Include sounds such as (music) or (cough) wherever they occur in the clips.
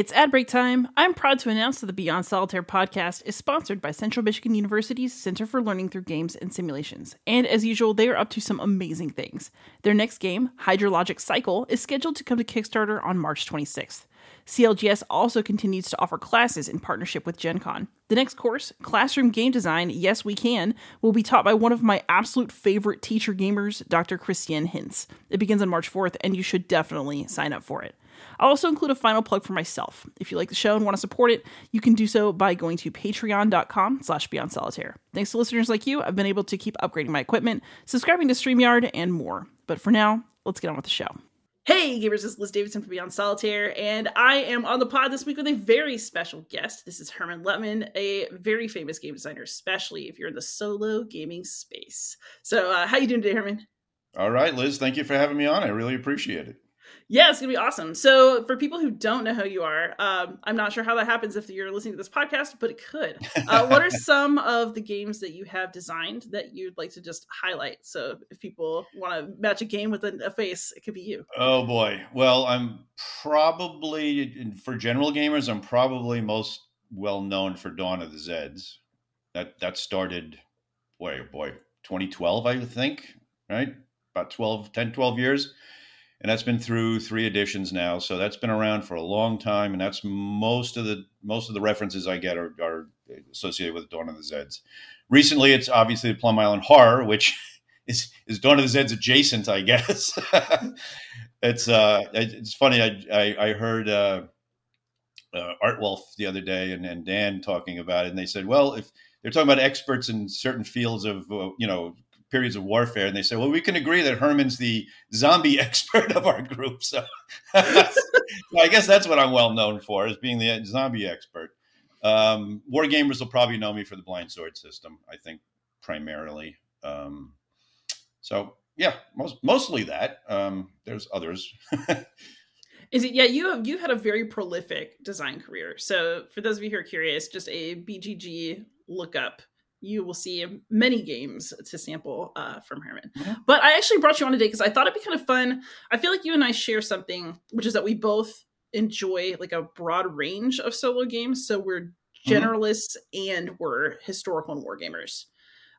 It's ad break time. I'm proud to announce that the Beyond Solitaire podcast is sponsored by Central Michigan University's Center for Learning Through Games and Simulations. And as usual, they are up to some amazing things. Their next game, Hydrologic Cycle, is scheduled to come to Kickstarter on March 26th. CLGS also continues to offer classes in partnership with Gen Con. The next course, Classroom Game Design Yes We Can, will be taught by one of my absolute favorite teacher gamers, Dr. Christiane Hintz. It begins on March 4th, and you should definitely sign up for it. I'll also include a final plug for myself. If you like the show and want to support it, you can do so by going to patreon.com slash beyond solitaire. Thanks to listeners like you, I've been able to keep upgrading my equipment, subscribing to StreamYard, and more. But for now, let's get on with the show. Hey, gamers, this is Liz Davidson from Beyond Solitaire, and I am on the pod this week with a very special guest. This is Hermann Luttmann, a very famous game designer, especially if you're in the solo gaming space. So, uh, how you doing today, Hermann? All right, Liz. Thank you for having me on. I really appreciate it. Yeah, it's gonna be awesome. So, for people who don't know who you are, um, I'm not sure how that happens if you're listening to this podcast, but it could. Uh, (laughs) what are some of the games that you have designed that you'd like to just highlight? So, if people want to match a game with a, face, it could be you. Oh boy. Well, I'm probably for general gamers, I'm probably most well known for Dawn of the Zeds. That that started, boy, boy, 2012, I think, right? About 12, 10, 12 years and that's been through three editions now. So that's been around for a long time, and that's most of the most of the references I get are, are associated with Dawn of the Zeds. Recently, it's obviously the Plum Island Horror, which (laughs) is is Dawn of the Zeds adjacent, I guess. (laughs) it's uh, it's funny. I I, I heard. Uh, uh, Art Wolf the other day and, and Dan talking about it, and they said, well, if they're talking about experts in certain fields of uh, you know periods of warfare, and they say, "Well, we can agree that Hermann's the zombie (laughs) expert of our group." So, (laughs) I guess that's what I'm well known for, as being the zombie expert. Um, war gamers will probably know me for the blind sword system. I think primarily. Um, so yeah, most, mostly that. Um, there's others. (laughs) Is it? Yeah, you have you had a very prolific design career. So for those of you who are curious, just a BGG lookup you will see many games to sample uh, from Hermann. But I actually brought you on today because I thought it'd be kind of fun. I feel like you and I share something, which is that we both enjoy like a broad range of solo games. So we're mm-hmm. generalists mm-hmm. and we're historical and war gamers.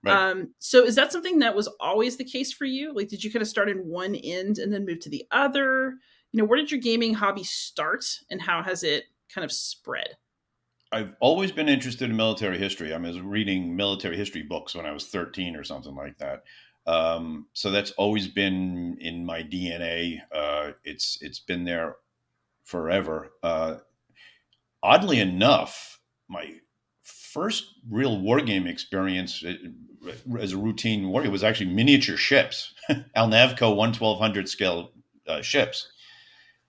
Right. Um, so is that something that was always the case for you? Like, did you kind of start in one end and then move to the other? You know, where did your gaming hobby start and how has it kind of spread? I've always been interested in military history. I was reading military history books when I was 13 or something like that. Um, so that's always been in my DNA. Uh, it's it's been there forever. Uh, oddly enough, my first real wargame experience uh, as a routine war was actually miniature ships, (laughs) Alnavco 1 1200 scale uh, ships.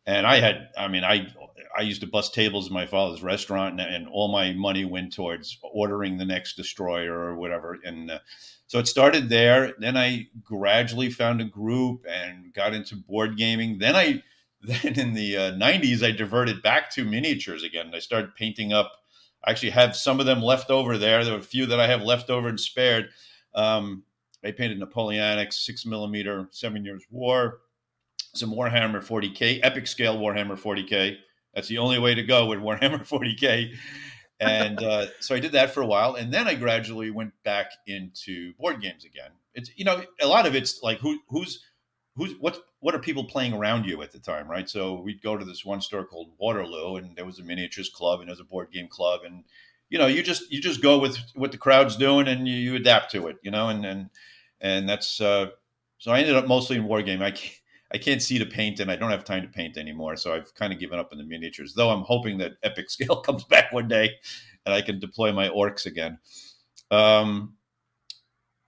And I had, I mean, I I used to bust tables in my father's restaurant, and, and, all my money went towards ordering the next destroyer or whatever. And uh, so it started there. Then I gradually found a group and got into board gaming. Then I, (laughs) then in the uh, '90s, I diverted back to miniatures again. I started painting up. I actually have some of them left over there. There are a few that I have left over and spared. Um, I painted Napoleonic, six millimeter, Seven Years War, some Warhammer 40k, epic scale Warhammer 40k that's the only way to go with Warhammer (laughs) 40k. And uh, so I did that for a while, and then I gradually went back into board games again. It's you know a lot of it's like who who's who's what what are people playing around you at the time, right? So we'd go to this one store called Waterloo, and there was a miniatures club, and there was a board game club, and you know you just you just go with what the crowd's doing, and you, you adapt to it, you know, and and and that's uh, so I ended up mostly in war game. I can't, I can't see to paint and I don't have time to paint anymore. So I've kind of given up on the miniatures, though I'm hoping that Epic (laughs) Scale comes back one day and I can deploy my orcs again. Um,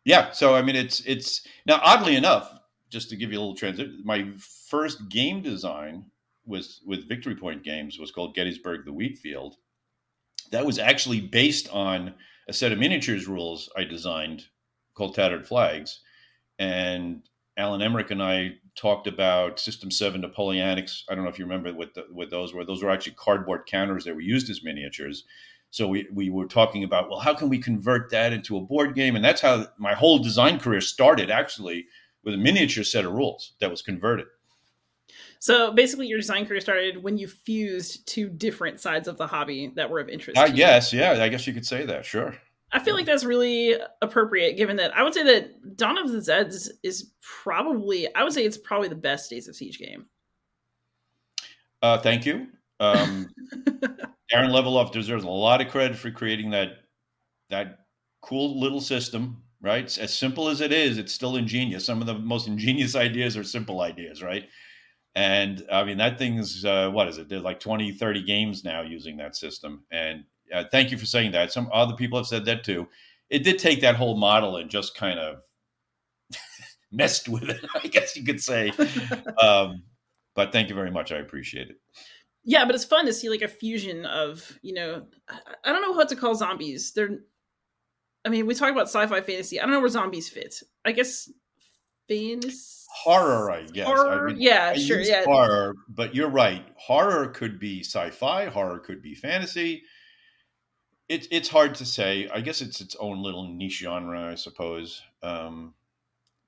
yeah, so I mean, it's it's now oddly enough, just to give you a little transition, my first game design was with Victory Point Games was called Gettysburg: The Wheat Field. That was actually based on a set of miniatures rules I designed called Tattered Flags, and Alan Emrich and I talked about System Seven Napoleonics. I don't know if you remember what the, what those were. Those were actually cardboard counters that were used as miniatures. So we we were talking about well, how can we convert that into a board game? And that's how my whole design career started. Actually, with a miniature set of rules that was converted. So basically, your design career started when you fused two different sides of the hobby that were of interest. I guess, yeah, I guess you could say that. Sure. I feel like that's really appropriate, given that I would say that Dawn of the Zeds is probably, I would say it's probably the best Days of Siege game. Uh, thank you. Um, (laughs) Darin Leviloff deserves a lot of credit for creating that that cool little system. Right, as simple as it is, it's still ingenious. Some of the most ingenious (laughs) ideas are simple ideas, right? And I mean, that thing's uh, what is it? There's like 20, 30 games now using that system. And uh, thank you for saying that. Some other people have said that too. It did take that whole model and just kind of (laughs) messed with it, (laughs) I guess you could say. (laughs) um, but thank you very much. I appreciate it. Yeah, but it's fun to see like a fusion of, you know, I don't know what to call zombies. They're, I mean, we talk about sci-fi fantasy. I don't know where zombies fit. I guess fantasy horror, I guess. Horror, I mean, yeah, I sure, yeah. Horror, but you're right. Horror could be sci-fi. Horror could be fantasy. It's it's hard to say. I guess it's its own little niche genre, I suppose. Um,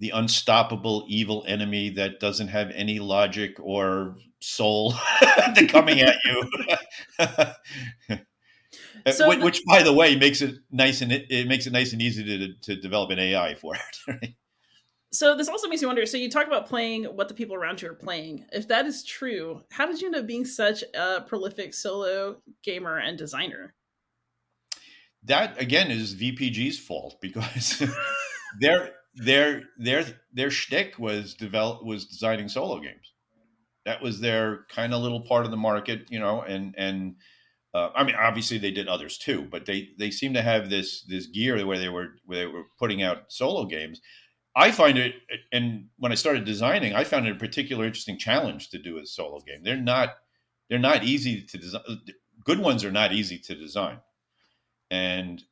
the unstoppable evil enemy that doesn't have any logic or soul (laughs) coming at you. (laughs) So which, the- which, by the way, makes it nice and it, it makes it nice and easy to to develop an AI for it. (laughs) Right? So this also makes me wonder. So you talk about playing what the people around you are playing. If that is true, how did you end up being such a prolific solo gamer and designer? That again is VPG's fault (laughs) because their their their their shtick was develop was designing solo games. That was their kind of little part of the market, you know, and and uh, I mean, obviously they did others too, but they they seem to have this this gear where they were where they were putting out solo games. I find it, and when I started designing, I found it a particular interesting challenge to do a solo game. They're not they're not easy to design. Good ones are not easy to design, and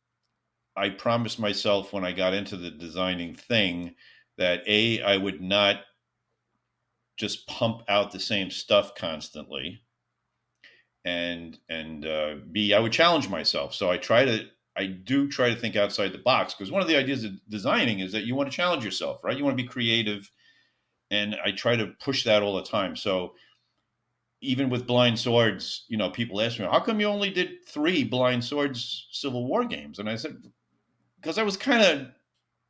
I promised myself when I got into the designing thing that a I would not just pump out the same stuff constantly. And and uh, b i would challenge myself. So i try to i do try to think outside the box because one of the ideas of designing is that you want to challenge yourself right? You want to be creative. And i try to push that all the time. So even with blind swords you know people ask me how come you only did three blind swords civil war games? And i said because i was kind of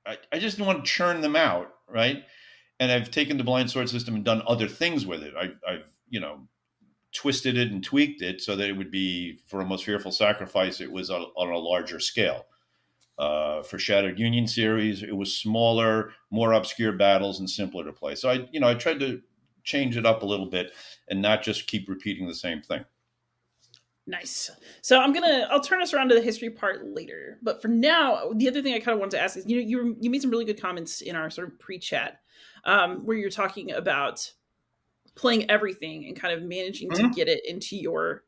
I, I just didn't want to churn them out right? And i've taken the blind sword system and done other things with it. I, i've you know twisted it and tweaked it so that it would be for a most fearful sacrifice it was on, on a larger scale. Uh, for shattered union series it was smaller more obscure battles and simpler to play. So i you know i tried to change it up a little bit and not just keep repeating the same thing Nice. So I'm gonna I'll turn us around to the history part later, but for now, the other thing I kind of wanted to ask is you know you you made some really good comments in our sort of pre-chat um, where you're talking about playing everything and kind of managing Mhm. to get it into your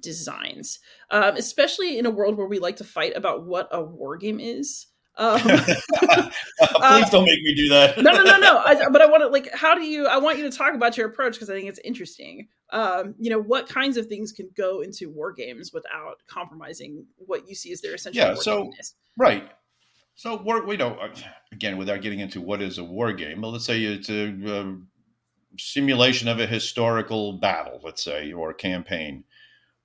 designs, um, especially in a world where we like to fight about what a war game is. Um, (laughs) please don't make me do that (laughs) no, no, no, no. I, but I want to like, how do you? I want you to talk about your approach because I think it's interesting. Um, you know, what kinds of things can go into war games without compromising what you see as their essential. Yeah, so- game-ness? Right. So war, we know again without getting into what is a war game. But let's say it's a, um simulation of a historical battle, let's say, or a campaign.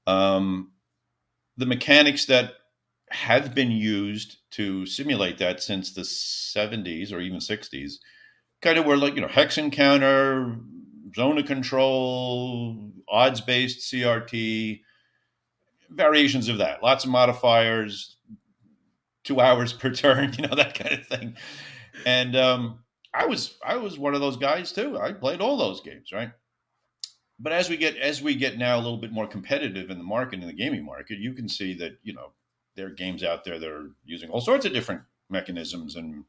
Um, the mechanics that have been used to simulate that since the 70s or even 60s kind of where like you know hex encounter, zone of control, odds based CRT, variations of that. Lots of modifiers, two hours (laughs) per turn, you know, that kind of thing. And um, I was I was one of those guys too. I played all those games, right? But as we get as we get now a little bit more competitive in the market in the gaming market, you can see that you know there are games out there that are using all sorts of different mechanisms and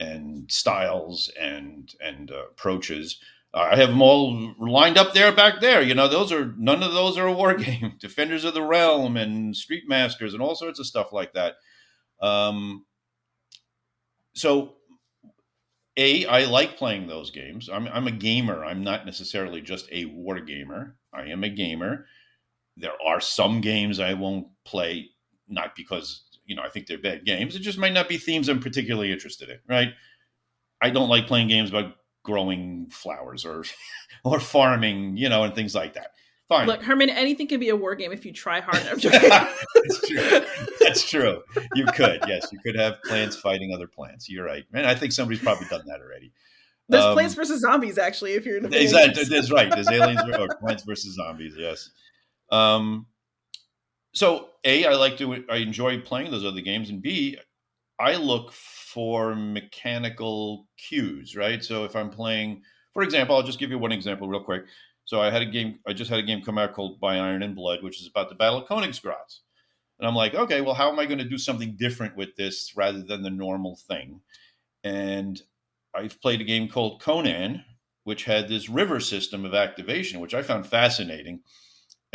and styles and and uh, approaches. Uh, I have them all lined up there back there. You know, those are none of those are a war (laughs) game. Defenders of the Realm and Street Masters and all sorts of stuff like that. Um, so, a I like playing those games. I'm I'm a gamer. I'm not necessarily just a war gamer. I am a gamer. There are some games I won't play, not because you know I think they're bad games. It just might not be themes I'm particularly interested in. Right? I don't like playing games about growing flowers or (laughs) or farming, you know, and things like that. Fine. Look, Hermann, anything can be a war game if you try hard. enough. (laughs) That's true. That's true. You could, yes, you could have plants fighting other plants. You're right, man. I think somebody's probably done that already. There's um, Plants versus Zombies, actually. If you're in the exactly, that's right. There's aliens or Plants versus Zombies. Yes. Um, so a, I like to, I enjoy playing those other games, and b, I look for mechanical cues, right? So if I'm playing, for example, I'll just give you one example real quick. So I had a game, I just had a game come out called By Iron and Blood, which is about the Battle of Königsgrätz. And I'm like, okay, well, how am I going to do something different with this rather than the normal thing? And I've played a game called Conan, which had this river system of activation, which I found fascinating.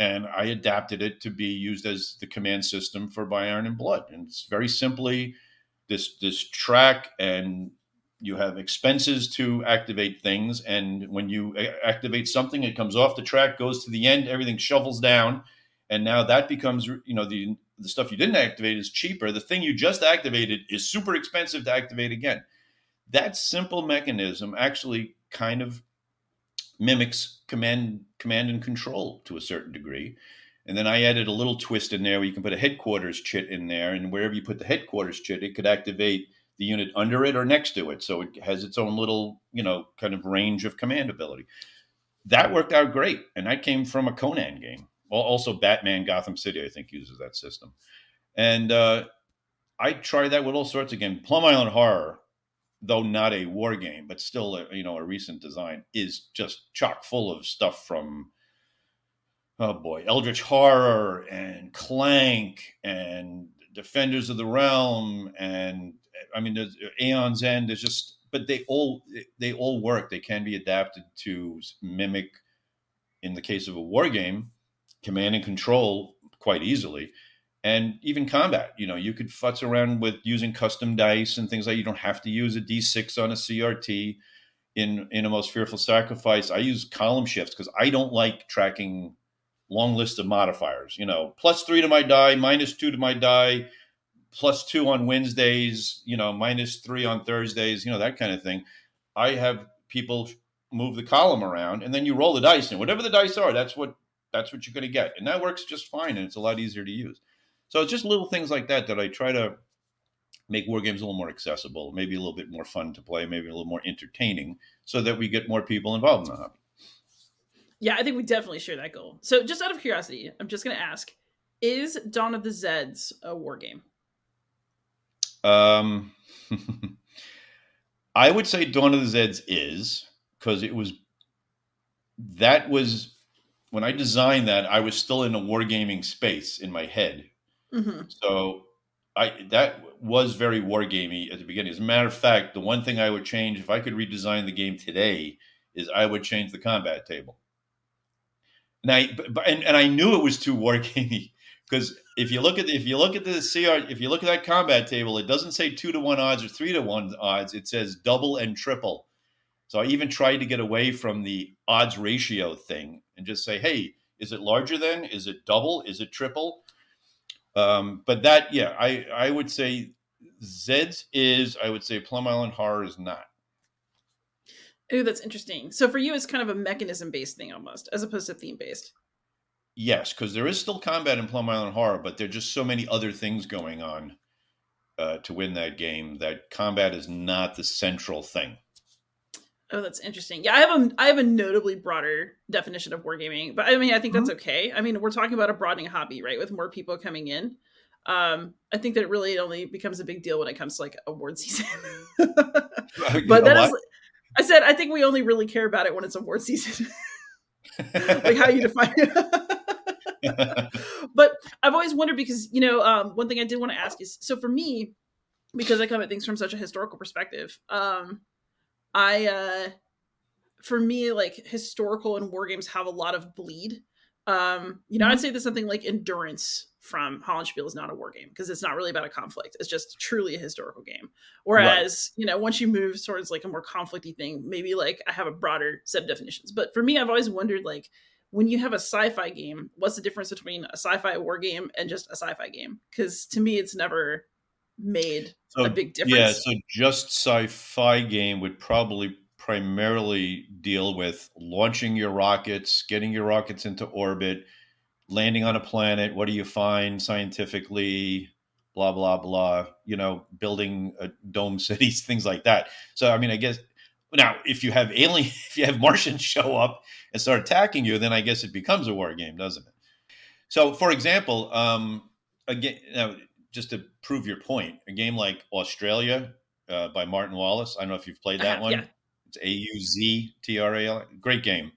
And I adapted it to be used as the command system for By Iron and Blood. And it's very simply this this track and you have expenses to activate things and when you activate something it comes off the track goes to the end everything shovels down and now that becomes you know the the stuff you didn't activate is cheaper the thing you just activated is super expensive to activate again that simple mechanism actually kind of mimics command command and control to a certain degree and then I added a little twist in there where you can put a headquarters chit in there, and wherever you put the headquarters chit, it could activate the unit under it or next to it. So it has its own little, you know, kind of range of command ability. That worked out great. And that came from a Conan game. Also, Batman Gotham City, I think, uses that system. And uh, I tried that with all sorts of games. Plum Island Horror, though not a war game, but still, a, you know, a recent design, is just chock full of stuff from oh boy, Eldritch Horror and Clank and Defenders of the Realm and I mean, there's Aeon's End. There's just, but they all they all work. They can be adapted to mimic, in the case of a war game, command and control quite easily, and even combat. You know, you could futz around with using custom dice and things like. You don't have to use a D6 on a CRT. In in a most fearful sacrifice, I use column shifts because I don't like tracking long list of modifiers. You know, plus three to my die, minus two to my die, plus two on Wednesdays, you know, minus three on Thursdays, you know, that kind of thing. I have people move the column around and then you roll the dice and whatever the dice are, that's what that's what you're going to get. And that works just fine and it's a lot easier to use. So it's just little things like that that I try to make war games a little more accessible, maybe a little bit more fun to play, maybe a little more entertaining so that we get more people involved in the hobby. Yeah, I think we definitely share that goal. So, just out of curiosity, I'm just going to ask: Is Dawn of the Zeds a war game? Um, (laughs) I would say Dawn of the Zeds is because it was that was when I designed that I was still in a wargaming space in my head. Mm-hmm. So I that was very wargamey at the beginning. As a matter of fact, the one thing I would change if I could redesign the game today is I would change the combat table. And I and, and I knew it was too wargamey (laughs) because if you look at if you look at the CR if you look at that combat table, it doesn't say two to one odds or three to one odds. It says double and triple. So I even tried to get away from the odds ratio thing and just say, hey, is it larger than? Is it double? Is it triple? Um, but that, yeah, I I would say Zeds is. I would say Plum Island Horror is not. Oh, that's interesting. So for you, it's kind of a mechanism based thing almost, as opposed to theme based. Yes, because there is still combat in Plum Island Horror, but there are just so many other things going on uh, to win that game that combat is not the central thing. Oh, that's interesting. Yeah, I have a I have a notably broader definition of wargaming, but I mean, I think that's mm-hmm. okay. I mean, we're talking about a broadening hobby, right? With more people coming in, um, I think that it really only becomes a big deal when it comes to like award (laughs) season. (laughs) but that is I said I think we only really care about it when it's award season. (laughs) like how you define it. but I've always wondered because you know um, one thing I did want to ask is so for me because I come at things from such a historical perspective. Um, I uh, for me like historical and war games have a lot of bleed. Um, you know, I'd mm-hmm. say there's something like endurance from Hollandspiele is not a war game because it's not really about a conflict. It's just truly a historical game. Whereas, right. you know, once you move towards like a more conflicty thing, maybe like I have a broader set of definitions. But for me, I've always wondered like when you have a sci-fi game, what's the difference between a sci-fi war game and just a sci-fi game? Because to me, it's never made so, a big difference. Yeah, so just sci-fi game would probably primarily deal with launching your rockets, getting your rockets into orbit, landing on a planet. What do you find scientifically? Blah blah blah. You know, building a dome (laughs) cities, things like that. So I mean, I guess now if you have alien, (laughs) if you have Martians show up and start attacking you, then I guess it becomes a war game, doesn't it? So, for example, um, again, now, just to prove your point, a game like AuZtralia uh, by Martin Wallace. I don't know if you've played that (laughs) uh, one. Yeah. It's A U Z T R A L. Great game.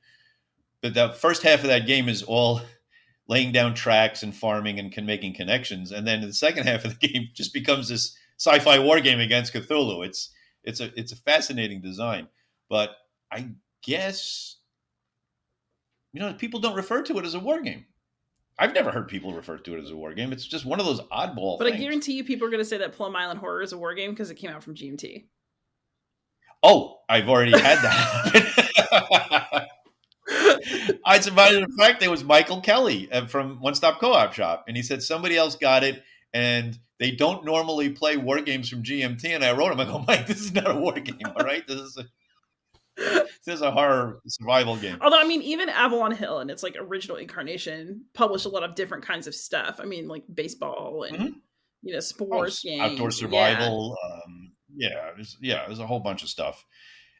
But the first half of that game is all (laughs) laying down tracks and farming and can making connections, and then the second (laughs) half of the game just becomes this sci-fi war game against Cthulhu. It's it's a it's a fascinating design, but I guess you know people don't refer to it as a war game. I've never heard people refer to it as a war game. It's just one of those oddball. But things. I guarantee you, people are going to say that Plum Island Horror is a war game because it came out from GMT. Oh, I've already had that. A matter of fact, it was Michael Kelly uh, from One Stop Co-op Shop, and he said somebody else got it, and they don't normally play war games from GMT. And I wrote him, I go, Mike, this is not a war (laughs) game, all right? This is a this is a horror survival game. Although, I mean, even Avalon Hill and its like original incarnation published a lot of different kinds of stuff. I mean, like baseball and mm-hmm. you know sports oh, games, outdoor survival. Yeah. Um, yeah, there's, yeah, there's a whole bunch of stuff,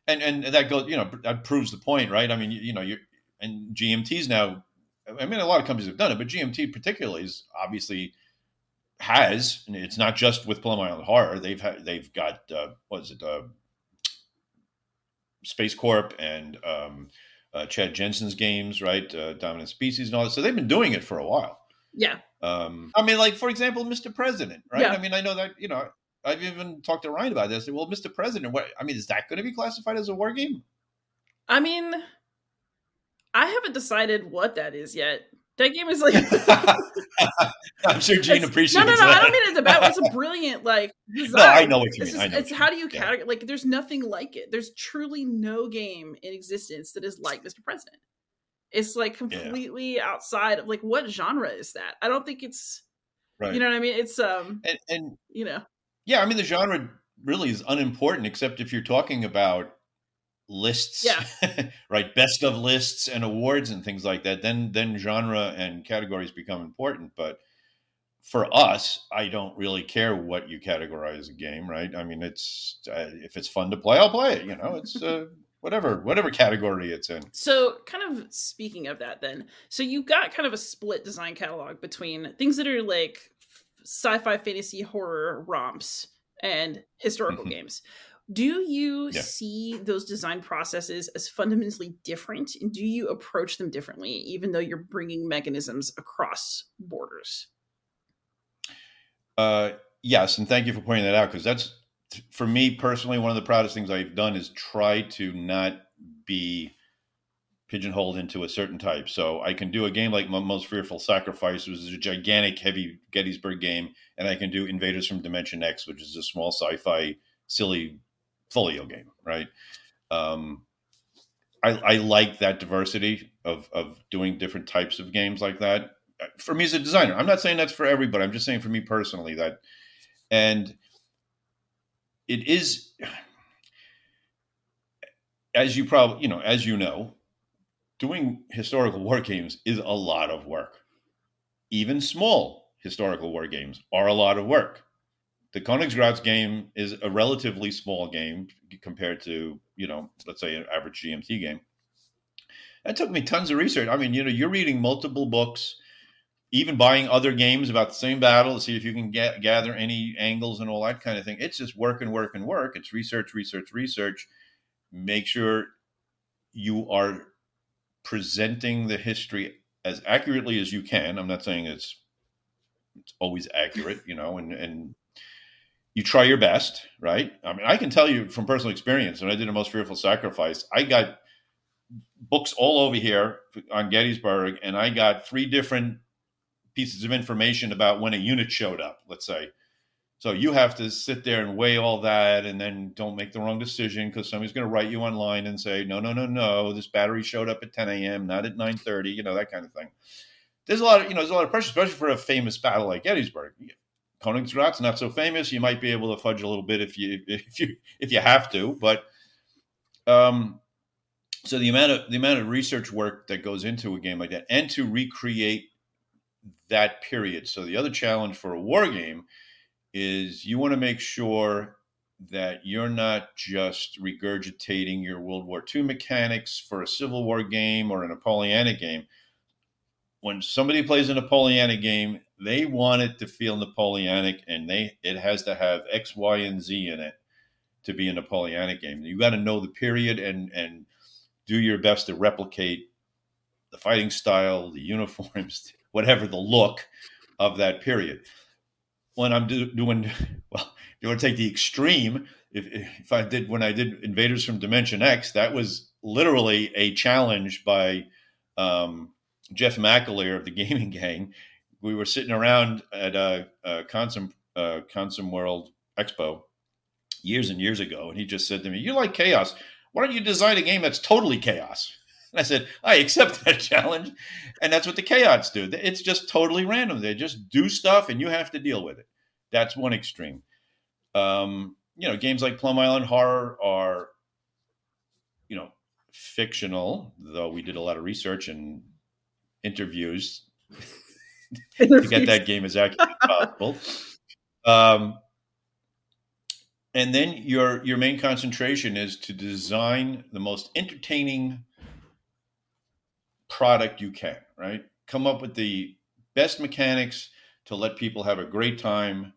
and and that goes, you know, that proves the point, right? I mean, you, you know, you and GMT's now. I mean, a lot of companies have done it, but GMT particularly is obviously has. it's not just with Plum Island Horror. They've had, they've got uh, what is it? Uh, SpaceCorp and um, uh, Chad Jensen's games, right? Uh, Dominant Species and all that. So they've been doing it for a while. Yeah. Um, I mean, like for example, Mr. President, right? Yeah. I mean, I know that you know. I've even talked to Ryan about this. Well, Mr. President, what I mean, is that going to be classified as a war game? I mean, I haven't decided what that is yet. That game is like (laughs) I'm sure Gene appreciates. No, no, no. That. I don't mean it's about. It's a (laughs) brilliant like. Design. No, I know what you mean. Just, it's how do you yeah. categorize? Like, there's nothing like it. There's truly no game in existence that is like Mr. President. It's like completely yeah. outside of like what genre is that? I don't think it's. Right. You know what I mean? It's um. And, and you know. Yeah, I mean the genre really is unimportant except if you're talking about lists yeah. (laughs) right best of lists and awards and things like that then then genre and categories become important. But for us i don't really care what you categorize a game right? I mean it's uh, if it's fun to play i'll play it you know? It's uh, (laughs) whatever whatever category it's in. So kind of speaking of that then so you got kind of a split design catalog between things that are like sci-fi fantasy horror romps and historical mm-hmm. games do you yeah. see those design processes as fundamentally different? And do you approach them differently, even though you're bringing mechanisms across borders? Uh, yes, and thank you for pointing that out because that's, for me personally, one of the proudest things I've done is try to not be pigeonholed into a certain type. So I can do a game like Most Fearful Sacrifice, which is a gigantic, heavy Gettysburg game, and I can do Invaders from Dimension X, which is a small sci-fi, silly folio game, right? Um, I, I like that diversity of of doing different types of games like that. For me as a designer, I'm not saying that's for everybody. I'm just saying for me personally that, and it is, as you probably you know, as you know, doing historical war games is a lot of work. Even small historical war games are a lot of work the Königsgrätz game is a relatively small game compared to, you know, let's say an average GMT game. That took me tons of research. I mean, you know, you're reading multiple books, even buying other games about the same battle to see if you can get, gather any angles and all that kind of thing. It's just work and work and work. It's research, research, research. Make sure you are presenting the history as accurately as you can. I'm not saying it's it's always accurate, you know, and and you try your best, right? I mean, I can tell you from personal experience when I did a most fearful sacrifice, I got books all over here on Gettysburg, and I got three different pieces of information about when a unit showed up, let's say. So you have to sit there and weigh all that, and then don't make the wrong decision because somebody's going to write you online and say, "No, no, no, no, this battery showed up at 10 a.m., not at 9:30," you know that kind of thing. There's a lot of you know, there's a lot of pressure, especially for a famous battle like Gettysburg. Königsgrätz not so famous. You might be able to fudge a little bit if you if you if you have to, but Um, so the amount of the amount of research work that goes into a game like that, and to recreate that period. So the other challenge for a war game is you want to make sure that you're not just regurgitating your World War II mechanics for a Civil War game or a Napoleonic game. When somebody plays a Napoleonic game, they want it to feel Napoleonic, and they it has to have X, Y, and Z in it to be a Napoleonic game. You got to know the period and and do your best to replicate the fighting style, the (laughs) uniforms, whatever the look of that period. When I'm do, doing (laughs) well, you want to take the extreme, if, if I did when I did Invaders from Dimension X, that was literally a challenge by um, Jeff McAleer of the (laughs) Gaming Gang. We were sitting around at a, a Consim, uh, ConsimWorld Expo years and years ago, and he just said to me, "You like chaos? Why don't you design a game that's totally chaos?" And I said, "I accept that (laughs) challenge," and that's what the chaos do. It's just totally random. They just do stuff, and you have to deal with it. That's one extreme. Um, you know, games like Plum Island Horror are, you know, fictional. Though we did a lot of research and interviews (laughs) to get that game as accurate as possible. Um, and then your your main concentration is to design the most entertaining product you can right? Come up with the best mechanics to let people have a great time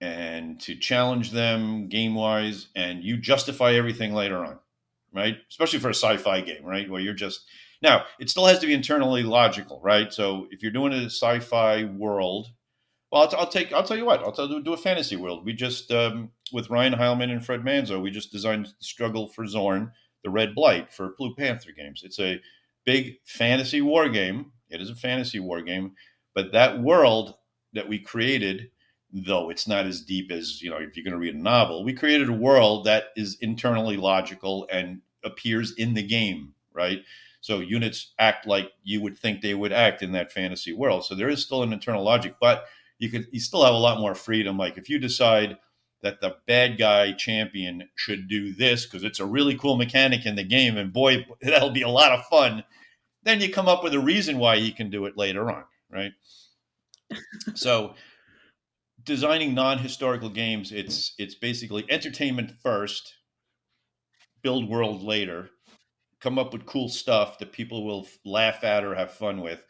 and to challenge them game wise and you justify everything later on right? Especially for a sci-fi game right? Where you're just now it still has to be internally logical right so if you're doing a sci-fi world well, I'll, I'll, take. I'll tell you what. I'll tell do a fantasy world. We just um, with Ryan Heilman and Fred Manzo, we just designed Struggle for Zorn, the Red Blight for Blue Panther games. It's a big fantasy war game. It is a fantasy war game, but that world that we created, though it's not as deep as you know, if you're going to read a novel, we created a world that is internally logical and appears in the game, right? So units act like you would think they would act in that fantasy world. So there is still an internal logic, but you could you still have a lot more freedom. Like if you decide that the bad guy champion should do this because it's a really cool mechanic in the game, and boy, (laughs) that'll be a lot of fun. Then you come up with a reason why he can do it later on, right? (laughs) so designing non-historical games it's it's basically entertainment first build world later come up with cool stuff that people will laugh at or have fun with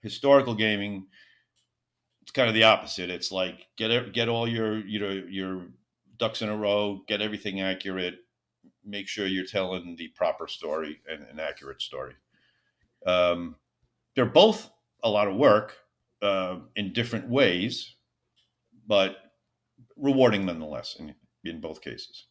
historical gaming it's kind of the opposite. It's like get get all your you know your ducks in a row, get everything accurate, make sure you're telling the proper story and an accurate story. Um, they're both a lot of work uh, in different ways, but rewarding nonetheless in, in both cases.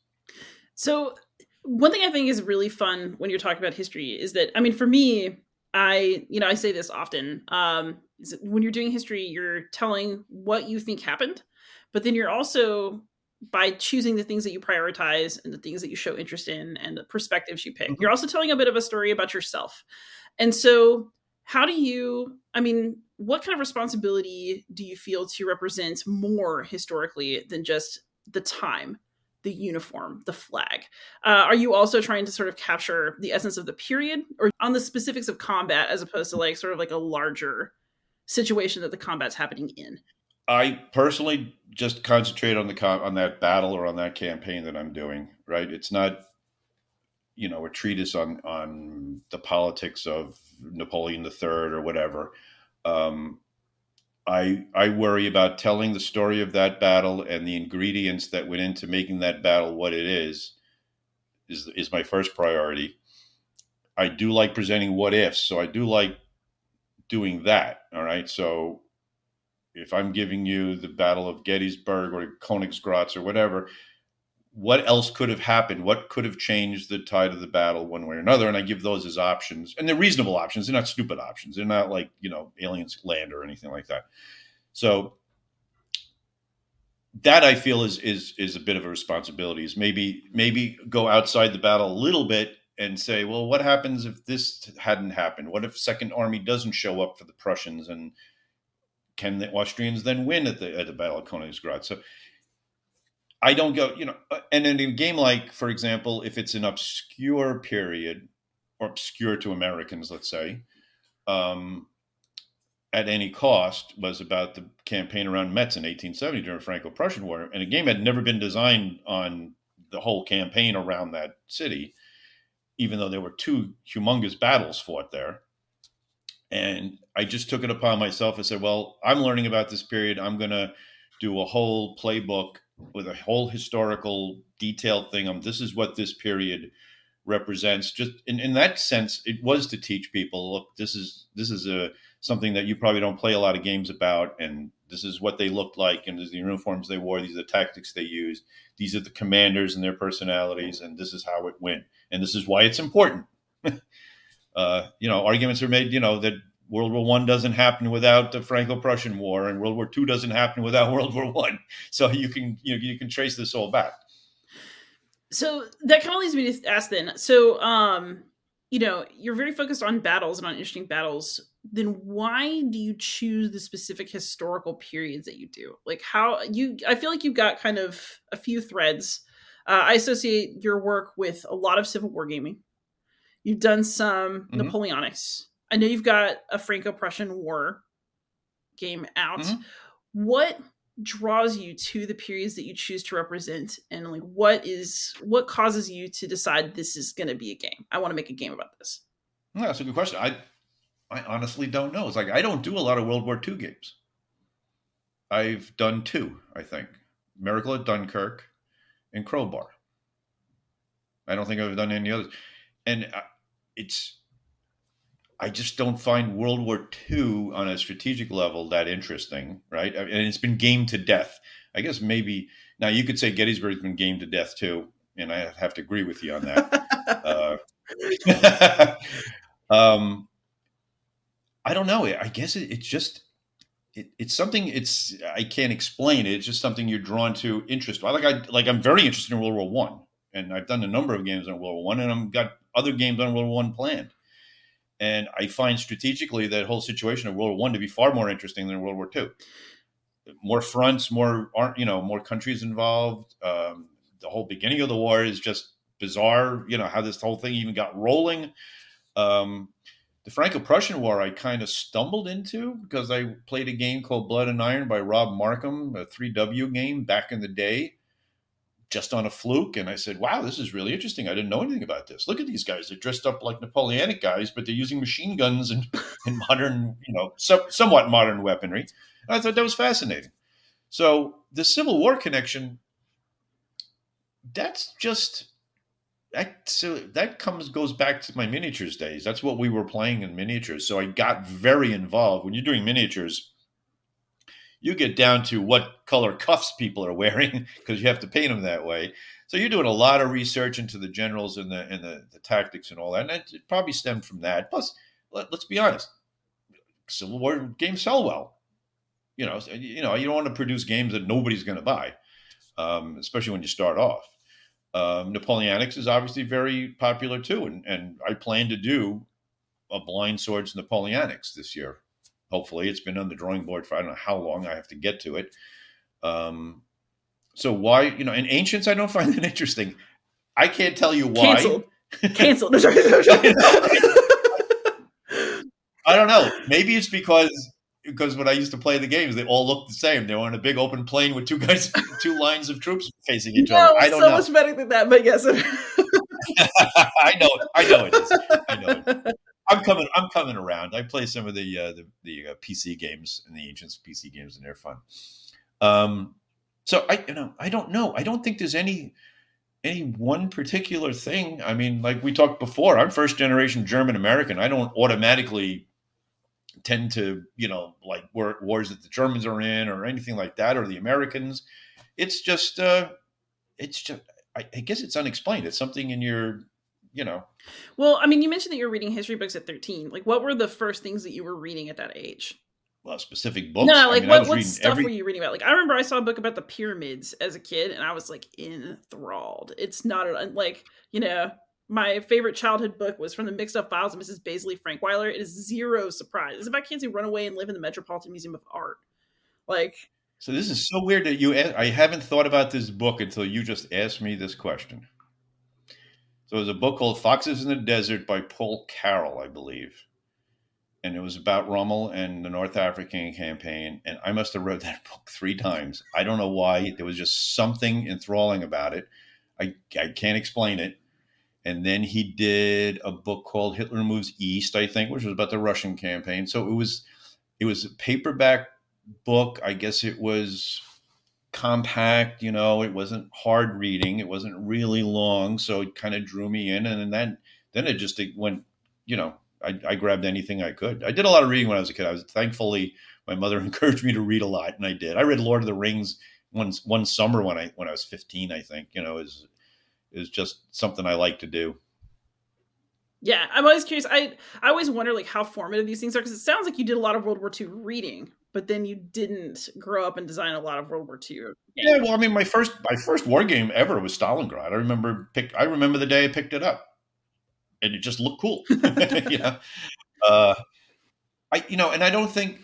So, one thing I think is really fun when you're talking about history is that, I mean, for me, I, you know, I say this often. Um, when you're doing history, you're telling what you think happened, but then you're also by choosing the things that you prioritize and the things that you show interest in and the perspectives you pick, mm-hmm. you're also telling a bit of a story about yourself. And so, how do you, I mean, what kind of responsibility do you feel to represent more historically than just the time? The uniform, the flag. Uh, are you also trying to sort of capture the essence of the period or on the specifics of combat as opposed to like sort of like a larger situation that the combat's happening in? I personally just concentrate on the com- on that battle or on that campaign that I'm doing. Right, it's not you know a treatise on on the politics of Napoleon III or whatever. Um, I I worry about telling the story of that battle and the ingredients that went into making that battle what it is is is my first priority. I do like presenting what ifs, so I do like doing that. All right, so if I'm giving you the Battle of Gettysburg or Königsgrätz or whatever, what else could have happened? What could have changed the tide of the battle one way or another? And I give those as options, and they're reasonable options. They're not stupid options. They're not like you know aliens land or anything like that. So that I feel is is is a bit of a responsibility. Is maybe maybe go outside the battle a little bit and say, well, what happens if this hadn't happened? What if Second Army doesn't show up for the Prussians and can the Austrians then win at the at the Battle of Königsgrätz? So I don't go, you know, uh, and in a game like, for example, if it's an obscure period or obscure to Americans, let's say, um, at any cost was about the campaign around Metz in 1870 during the Franco-Prussian War, and a game had never been designed on the whole campaign around that city, even though there were two humongous battles fought there. And I just took it upon myself and said, "Well, I'm learning about this period. I'm going to do a whole playbook with a whole historical detailed thing on this is what this period represents. Just in, in that sense it was to teach people look this is this is a something that you probably don't play a lot of games about and this is what they looked like and this is the uniforms they wore these are the tactics they used these are the commanders and their personalities and this is how it went and this is why it's important. (laughs) Uh, you know arguments are made you know that World War One doesn't happen without the Franco-Prussian War, and World War Two doesn't happen without (laughs) World War One. So you can you know, you can trace this all back. So that kind of leads me to ask then. So, um, you know, you're very focused on battles and on interesting battles. Then why do you choose the specific historical periods that you do? Like how you? I feel like you've got kind of a few threads. Uh, I associate your work with a lot of Civil War gaming. You've done some mm-hmm. Napoleonics I know you've got a Franco-Prussian War game out. Mm-hmm. What draws you to the periods that you choose to represent? And like what is what causes you to decide this is going to be a game? I want to make a game about this. No, that's a good question. I i honestly don't know. It's like i don't do a lot of world war ii games. I've done two i think. Miracle at dunkirk and crowbar. I don't think i've done any others. And uh, it's I just don't find World War II on a strategic level that interesting, right? And it's been gamed to death. I guess maybe now you could say Gettysburg's been gamed to death too, and I have to agree with you on that. uh, (laughs) um, I don't know. I guess it, it's just it, it's something. It's I can't explain it. It's just something you're drawn to interest. Like I like I'm very interested in World War One, and I've done a number of games on World War One, and I've got other games on World War One planned. And I find strategically that whole situation of World War One to be far more interesting than World War Two. More fronts, more aren't you know more countries involved. Um, the whole beginning of the war is just bizarre. You know how this whole thing even got rolling. Um, the Franco-Prussian War I kind of stumbled into because I played a game called Blood and Iron by Rob Markham, a 3W game back in the day just on a fluke. And I said, wow, this is really interesting. I didn't know anything about this. Look at these guys. They're dressed up like Napoleonic guys, but they're using machine guns and, (laughs) and modern, you know, so, somewhat modern weaponry. And I thought that was fascinating. So the Civil War connection, that's just that so that comes goes back to my miniatures days. That's what we were playing in miniatures. So I got very involved. When you're doing miniatures, you get down to what color cuffs people are wearing (laughs) because you have to paint them that way. So you're doing a lot of research into the generals and the and the, the tactics and all that, and it, probably stemmed from that. Plus, let, us be honest, Civil War games sell well. You know, you know, you don't want to produce games that nobody's going to buy, um, especially when you start off. Um, Napoleonics is obviously very popular too, and, and I plan to do a blind swords Napoleonics this year hopefully. It's been on the drawing board for i don't know how long. I have to get to it. Um, so why you know in ancients i don't (laughs) find that interesting. I can't tell you why. Canceled canceled (laughs) (laughs) i don't know. Maybe it's because because when i used to play the games they all looked the same. They were on a big open plain with two guys two lines of troops facing each no, other i don't so know. much better than that but yes. I know i know it is. I know it I'm coming. I'm coming around. I play some of the uh, the, the uh, PC games and the ancients PC games, and they're fun. Um, so I, you know, I don't know. I don't think there's any any one particular thing. I mean, like we talked before, I'm first generation German American. I don't automatically tend to, you know, like war, wars that the Germans are in or anything like that, or the Americans. It's just, uh, it's just. I, I guess it's unexplained. It's something in your you know. Well, I mean, you mentioned that you were reading history books at 13. Like, what were the first things that you were reading at that age? Well, specific books. No, like I mean, what, what stuff every... were you reading about? Like, I remember I saw a book about the pyramids as a kid, and I was like enthralled. It's not a, like you know my favorite childhood book was from the Mixed Up Files of Mrs. Baisley Frankweiler. It is zero surprise. It's about kids who run away and live in the Metropolitan Museum of Art. Like, So this is so weird that you. I haven't thought about this book until you just asked me this question. So it was a book called Foxes in the Desert by Paul Carell, I believe, and it was about Rommel and the North African campaign. And I must have read that (laughs) book three times. I don't know why. There was just something enthralling about it. I I can't explain it. And then he did a book called Hitler Moves East, I think, which was about the Russian campaign. So it was it was a paperback book. I guess it was compact, you know, it wasn't hard reading, it wasn't really long, so it kind of drew me in and then then it just it went, you know, I, I, grabbed anything I could. I did a lot of reading when I was a kid. I was thankfully my mother (laughs) encouraged me to read a lot, and I did. I read Lord of the Rings one one summer when I when I was fifteen. I think you know is is just something I like to do. Yeah, I'm always curious. I I always wonder like how formative these things are because it sounds like you did a lot of World War II reading, but then you didn't grow up and design a lot of World War II. Games. Yeah, well, I mean, my first my first war game ever was Stalingrad. I remember pick. I remember the day I picked it up, and it just looked cool. (laughs) (laughs) yeah, uh, I you know, and I don't think.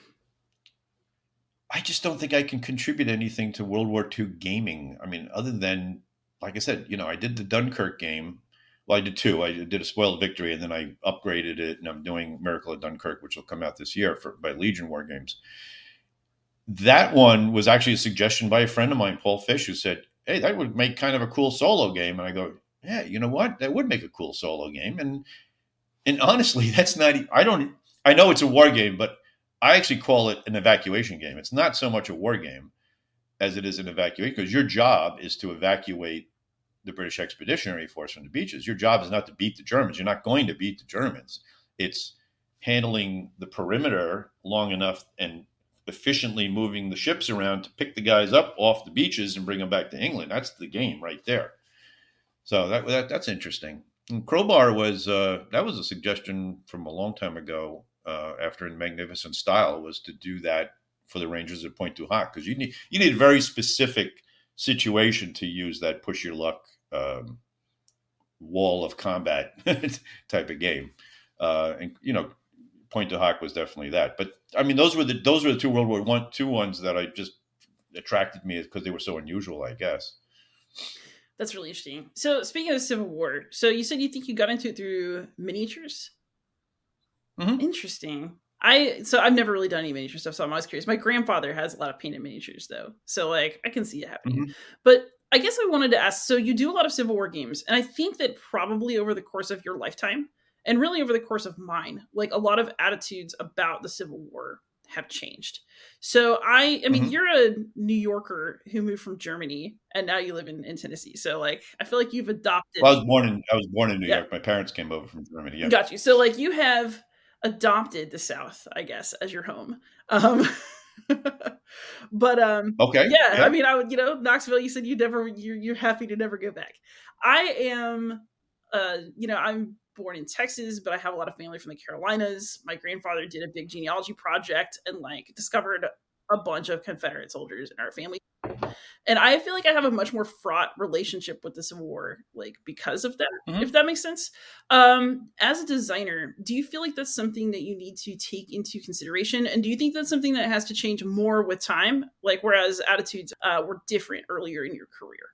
I just don't think I can contribute anything to World War II gaming. I mean, other than, like I said, you know, I did the Dunkirk game well, I did two. I did a spoiled victory, and then I upgraded it, and I'm doing Miracle at Dunkirk, which will come out this year for by Legion War Games. That one was actually a suggestion by a friend of mine, Paul Fish, who said, "Hey, that would make kind of a cool solo game." And I go, "Yeah, you know what? That would make a cool solo game." And and honestly, (laughs) that's not. I don't. I know it's a war game, but I actually call it an evacuation game. It's not so much a war game as it is an evacuation because your job is to evacuate the British Expeditionary Force from the beaches. Your job is not to beat the Germans. You're not going to beat the Germans. It's handling the perimeter long enough and efficiently moving the ships around to pick the guys up off the beaches and bring them back to England. That's the game right there. So that, that that's interesting. And Crowbar was uh, that was a suggestion from a long time ago. Uh, after in Magnificent Style was to do that for the Rangers at Pointe du Hoc because you need you need a very specific situation to use that push your luck um, wall of combat (laughs) type of game. Uh, and you know, Pointe du Hoc was definitely that. But I mean, those were the those were the two World War One two ones that I just attracted me because they were so unusual, I guess. That's really interesting. So speaking of Civil War, so you said you think you got into it through miniatures. Mm-hmm. Interesting. I so I've never really done any miniature stuff, so I'm always curious. My grandfather has a lot of painted miniatures though, so like I can see it happening. Mm-hmm. But I guess I wanted to ask so you do a lot of Civil War games, and I think that probably over the course of your lifetime, and really over the course of mine, like a lot of attitudes about the Civil War have changed. So I I mean mm-hmm. you're a New Yorker who moved from Germany and now you live in, in Tennessee. So like I feel like you've adopted well, I was born in I was born in New yeah. York. My parents came over from Germany. Yeah. Got you. So like you have adopted the South, I guess, as your home. Um (laughs) but um okay yeah, yeah, i mean i would you know knoxville you said you never you're, you're happy to never go back i am uh you know i'm born in texas but i have a lot of family from the carolinas my grandfather did a big genealogy project and like discovered a bunch of confederate soldiers in our family and I feel like I have a much more fraught relationship with the Civil War, like because of that. Mm-hmm. If that makes sense. Um, as a designer, do you feel like that's something that you need to take into consideration, and do you think that's something that has to change more with time? Like whereas attitudes uh, were different earlier in your career.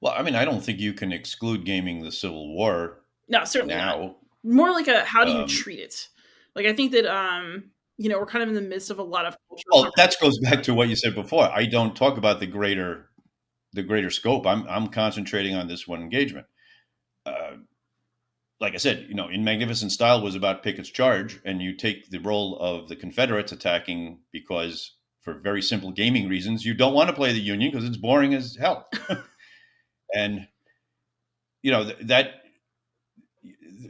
Well, I mean, I don't think you can exclude gaming the Civil War. No, certainly now. Not. More like a how do you um, treat it? Like I think that um you know, we're kind of in the midst of a lot of Well, that goes back to what you said before. I don't talk about the greater the greater scope. I'm I'm concentrating on this one engagement. Uh, like I said, you know, in Magnificent Style was about Pickett's charge, and you take the role of the Confederates attacking because, for very simple gaming reasons, you don't want to play the Union because it's boring as hell. (laughs) and you know that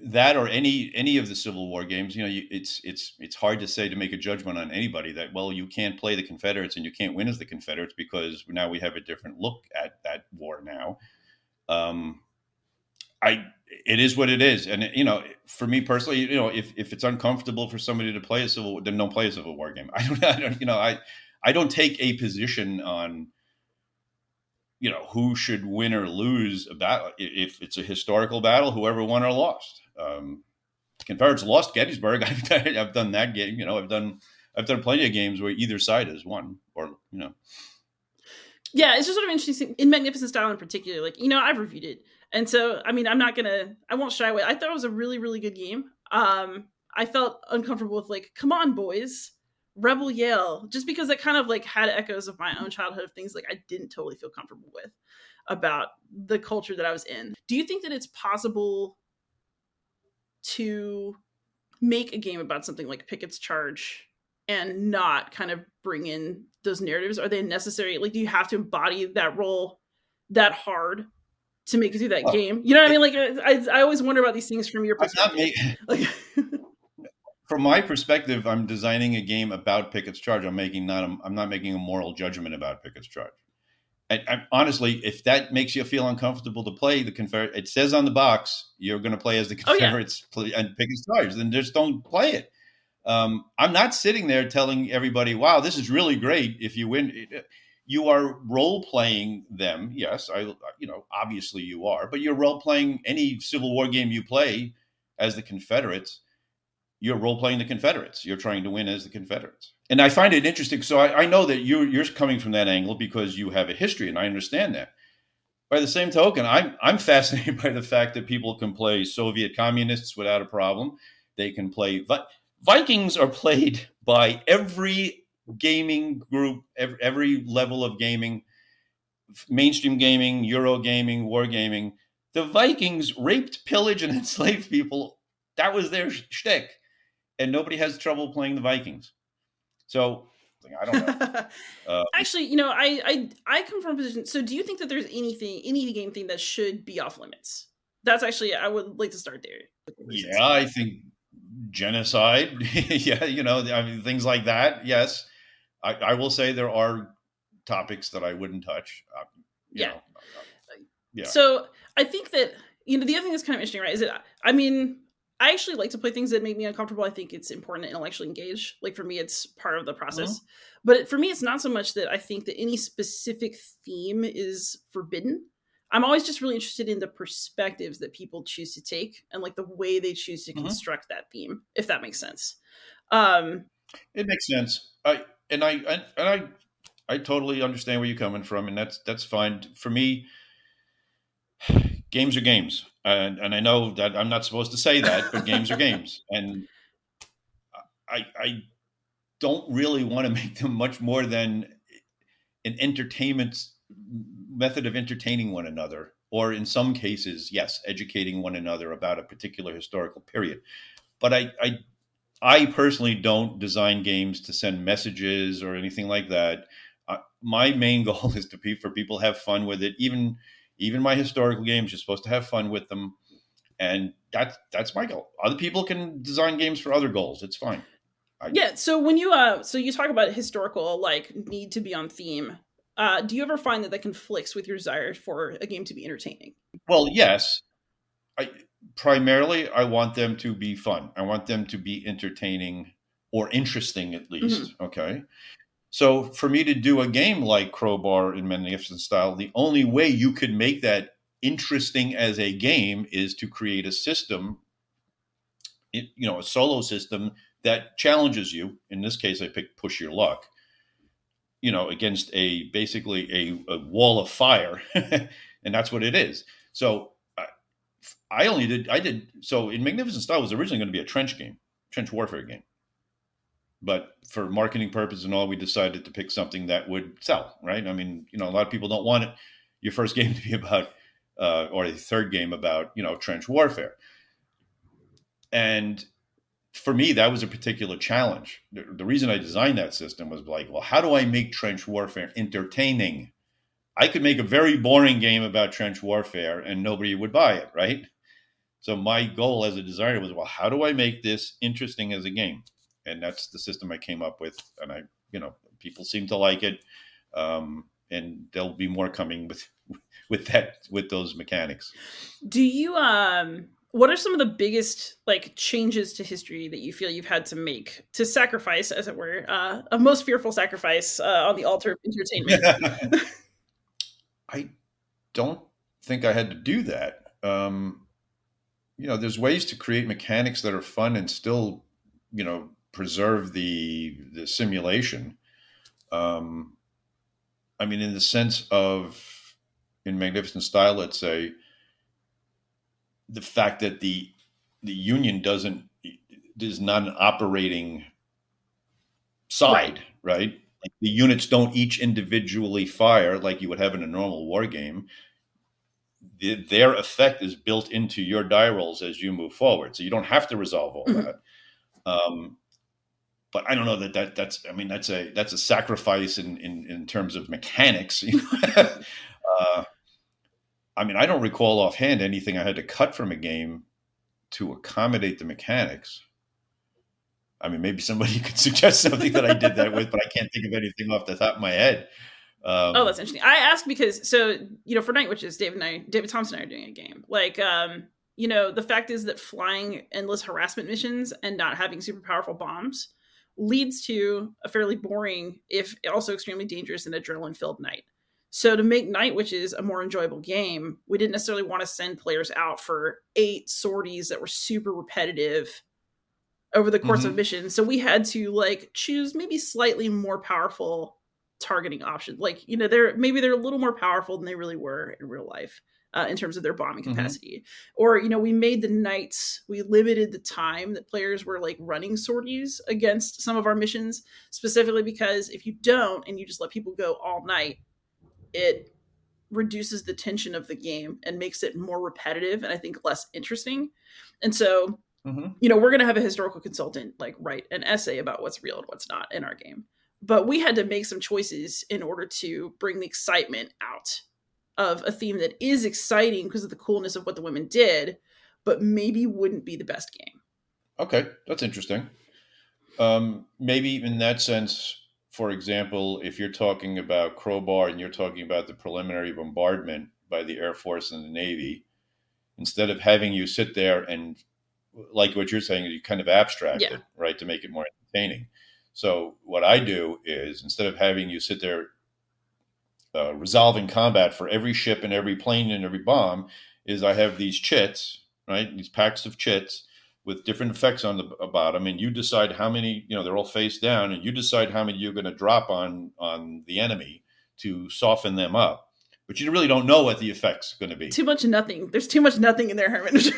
that or any any of the Civil War games, you know, you, it's it's it's hard to say to make a judgment on anybody that well, you can't play the Confederates and you can't win as the Confederates because now we have a different look at that war now. Um, I it is what it is, and you know, for me personally, you know, if if it's uncomfortable for somebody to play a Civil, then don't play a Civil War game. (laughs) I don't, I don't you know, I I don't take a position on you know who should win or lose a battle if it's a historical battle whoever won or lost um, confederates lost gettysburg (laughs) I've, I've done that game you know i've done i've done plenty of games where either side has won or you know Yeah, it's just sort of interesting in Magnificent Style in particular. Like, you know, I've reviewed it. And so, I mean, I'm not gonna, I won't shy away. I thought it was a really, really good game. Um, I felt uncomfortable with like, come on, boys, Rebel Yell, just because it kind of like had echoes of my own childhood of things like I didn't totally feel comfortable with about the culture that I was in. Do you think that it's possible to make a game about something like Pickett's Charge and not kind of bring in those narratives? Are they necessary? Like, do you have to embody that role that hard to make it through that oh, game? You know what I mean? Like, I, I always wonder about these things from your perspective. like, (laughs) from my perspective, I'm designing a game about Pickett's Charge. I'm making not a, I'm not making a moral judgment about Pickett's Charge. I, I, honestly, if that makes you feel uncomfortable to play the Confederate, it says on the box you're going to play as the Confederates oh, yeah. and Pickett's Charge. Then just don't play it. Um, I'm not sitting there telling everybody, "Wow, this is really great." If you win, you are role playing them. Yes, I, you know, obviously you are, but you're role playing any Civil War game you play as the Confederates. You're role playing the Confederates. You're trying to win as the Confederates, and I find it interesting. So I, I know that you you're coming from that angle because you have a history, and I understand that. By the same token, I'm I'm fascinated (laughs) by the fact that people can play Soviet communists without a problem. They can play, but Vikings are played by every gaming group, every, every level of gaming, mainstream gaming, Euro gaming, war gaming. The Vikings raped, pillaged, and (laughs) enslaved people. That was their shtick, and nobody has trouble playing the Vikings. So I don't know. (laughs) Uh, Actually, you know, I, I I come from a position. So, do you think that there's anything, any game thing that should be off limits? That's actually I would like to start there. Yeah, I think genocide. (laughs) yeah, you know, I mean, things like that. Yes, I, I, will say there are topics that I wouldn't touch. Uh, yeah. Know, yeah. So I think that you know the other thing that's kind of interesting, right? Is that I mean, I actually like to play things that make me uncomfortable. I think it's important to intellectually engage. Like for me, it's part of the process. Mm-hmm. But for me, it's not so much that I think that any specific theme is forbidden. I'm always just really interested in the perspectives that people choose to take and like the way they choose to mm-hmm. construct that theme, if that makes sense. Um, it makes sense. I and I and, and I I totally understand where you're coming from, and that's that's fine for me. Games are games, and and I know that I'm not supposed to say that, but games are games, (laughs) and I I don't really want to make them much more than an entertainment method of entertaining one another, or in some cases, yes, educating one another about a particular historical period. But I, I, I personally don't design games to send messages or anything like that. Uh, my main (laughs) goal is to be for people have fun with it. Even even my historical games, you're supposed to have fun with them, and that's that's my goal. Other people can design games for other goals. It's fine. I, yeah. So when you uh, so you talk about historical like need to be on theme. Uh, do you ever find that that conflicts with your desire for a game to be entertaining? Well, yes. I, primarily, I want them to be fun. I want them to be entertaining or interesting, at least. Mm-hmm. Okay. So, for me to do a game like Crowbar in Magnificent Style, the only way you could make that interesting as a game is to create a system, you know, a solo system that challenges you. In this case, I picked Push Your Luck you know, against a basically a, a wall of fire, (laughs) and that's what it is. So I, I only did I did so in Magnificent Style was originally going to be a trench game, trench warfare game, but for marketing purposes and all, we decided to pick something that would sell. Right? I mean, you know, a lot of people don't want it your first (laughs) game to be about uh, or the third game about you know trench warfare, and for me, that was a particular challenge. The, the, reason I designed that system was like, well, how do I make trench warfare entertaining? I could make a very boring game about trench warfare and nobody would buy it, right? So my goal as a designer was, well, how do I make this interesting as a game? And that's the system I came up with. And I, you know, people seem to like it. Um, and there'll be more coming with (laughs) with that with those mechanics. Do you um what are some of the biggest like changes to history that you feel you've had to make to sacrifice as it were uh, a most fearful sacrifice uh, on the altar of entertainment (laughs) i don't think i had to do that um, you know there's ways to create mechanics that are fun and still you know preserve the the simulation um, I mean, in the sense of in Magnificent Style, let's say, the fact that the the union doesn't is not an operating side, right? right? Like the units don't each individually fire like you would have in a normal war game. The, their effect is built into your die rolls as you move forward, so you don't have to resolve all mm-hmm. that. Um, but I don't know that, that that's I mean that's a that's a sacrifice in in, in terms of mechanics. (laughs) you uh, I mean, I don't recall offhand anything I had to cut from a game to accommodate the mechanics. I mean, maybe somebody (laughs) could suggest something that I did that with, but I can't think of anything off the top of my head. Um, oh, that's interesting. I ask because so you know, for Night Witches, David and I, David Thompson and I are doing a game. Like, um, you know, the fact is that flying endless harassment missions and not having super powerful bombs leads to a fairly boring, if also extremely dangerous and adrenaline filled night. So to make Night Witches a more enjoyable game, we didn't necessarily want to send players out for eight sorties that were super repetitive over the course mm-hmm. of missions. So we had to like choose maybe slightly more powerful targeting options. Like, you know, they're maybe they're a little more powerful than they really were in real life. Uh, in terms of their bombing mm-hmm. capacity, mm-hmm. or you know, we made the nights. We limited the time that players were like running sorties against some of our missions, specifically because if you don't and you just let people go all night, it reduces the tension of the game and makes it more repetitive and I think less interesting. And so Mm-hmm. You know, we're going to have a historical consultant like write an essay about what's real and what's not in our game. But we had to make some choices in order to bring the excitement out of a theme that is exciting because of the coolness of what the women did, but maybe wouldn't be the best game. Okay, that's interesting. Um, maybe in that sense, for example, if you're talking about Crowbar and you're talking about the preliminary bombardment by the Air Force and the Navy, instead of having you sit there and like what you're saying, you kind of abstract yeah. it, right, to make it more entertaining. So what I do is instead of having you sit there uh, resolving combat for every ship and every plane and every bomb, is I have these chits, right, these packs of chits with different effects on the bottom, and you decide how many. You know, they're all face down, and you decide how many you're going to drop on on the enemy to soften them up. But you really don't know what the effect's going to be. Too much nothing. There's too much nothing in there, Hermann. (laughs)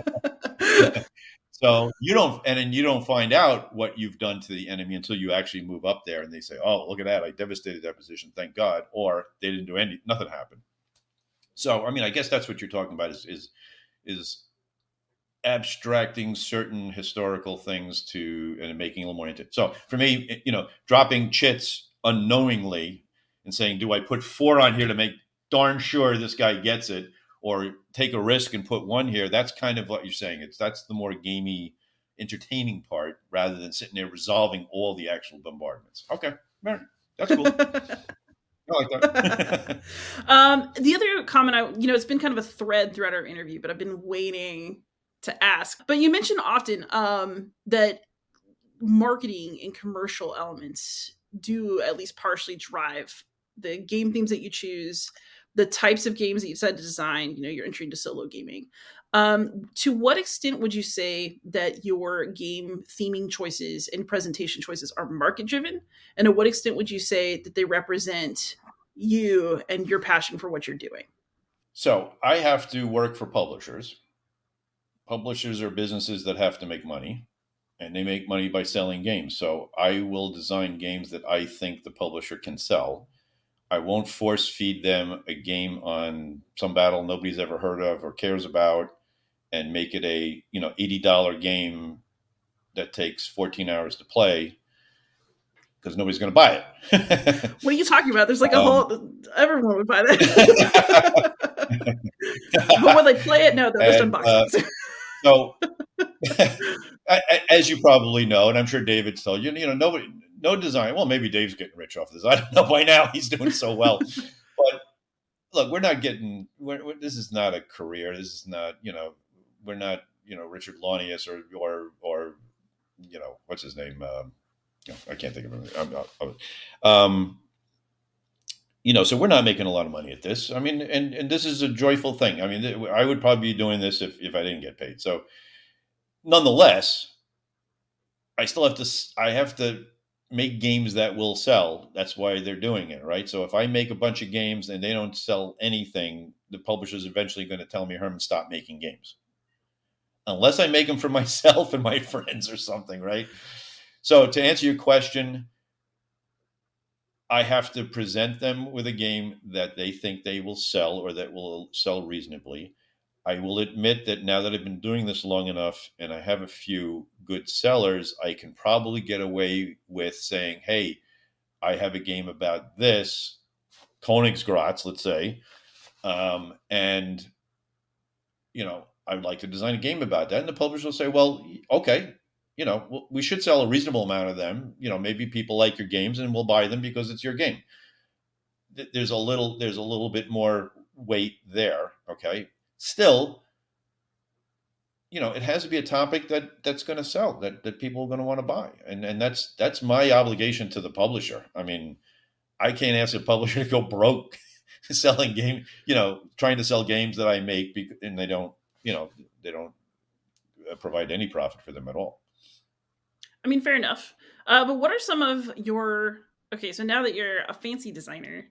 (laughs) (laughs) so you don't, and then you don't find out what you've done to the enemy until you actually move up there, and they say, "Oh, look at that! I devastated that position. Thank God." Or they didn't do any, nothing happened. So, I mean, I guess that's what you're talking about is is is abstracting certain historical things to and making a little more into. So, for me, eh, you know, dropping chits unknowingly and saying, "Do I put four on here to make darn sure this guy gets it?" Or take a risk and put one here. That's kind of what you're saying. It's that's the more gamey, entertaining part rather than sitting there resolving all the actual bombardments. Okay, that's cool. I like that. (laughs) um, the other comment, I you know, it's been kind of a thread throughout our interview, but I've been waiting to ask. But you mentioned often um, that marketing and commercial elements do at least partially drive the game themes that you choose the types of games that you've said to design, you know, your entry into solo gaming. Um, to what extent would you say that your game theming choices and presentation choices are market driven? And to what extent would you say that they represent you and your passion for what you're doing? So I have to work for publishers. Publishers are businesses that have to make money and they make money by selling games. So I will design games that I think the publisher can sell I won't force feed them a game on some battle nobody's ever heard of or cares about and make it a, you know, $80 game that takes 14 hours to play because nobody's going to buy it. (laughs) what are you talking about? There's like a um, whole everyone would buy that. (laughs) but when they play it, no, they're just unboxing. Uh, so, (laughs) as you probably know, and I'm sure David's told you, you know, nobody no design. Well, maybe Dave's getting rich off this. I don't know. (laughs) By now, he's doing so well. (laughs) but look, we're not getting. We're, we're, this is not a career. This is not. You know, we're not. You know, Richard Launius or or or you know what's his name. Um, I can't think of him. I'm not, um, you know, so we're not making a lot of money at this. I mean, and and this is a joyful thing. I mean, I would probably be doing this if if I didn't get paid. So, nonetheless, I still have to. I have to make games that will sell. That's why they're doing it, right? So if I make a bunch of games and they don't sell anything, the publisher's eventually going to tell me, Hermann, stop making games. Unless I make them for (laughs) myself and my friends or something, right? So to answer your question, I have to present them with a game that they think they will sell or that will sell reasonably. I will admit that now that I've been doing this long enough and I have a few good sellers, I can probably get away with saying, hey, I have a game about this, Königsgrätz, let's say, um, and, you know, I would like to design a game about that. And the publisher will say, well, okay, you know, we should sell a reasonable amount of them. You know, maybe people like your games and we'll buy them because it's your game. There's a little, there's a little bit more weight there. Okay still, you know, it has to be a topic that that's going to sell, that that people are going to want to buy, and and that's that's my obligation to the publisher. I mean, I can't ask a publisher to go broke (laughs) selling game, you know, trying to sell games that I make, and they don't, you know, they don't uh, provide any profit for them at all. I mean, fair enough. Uh, but what are some of your okay? So now that you're a fancy designer,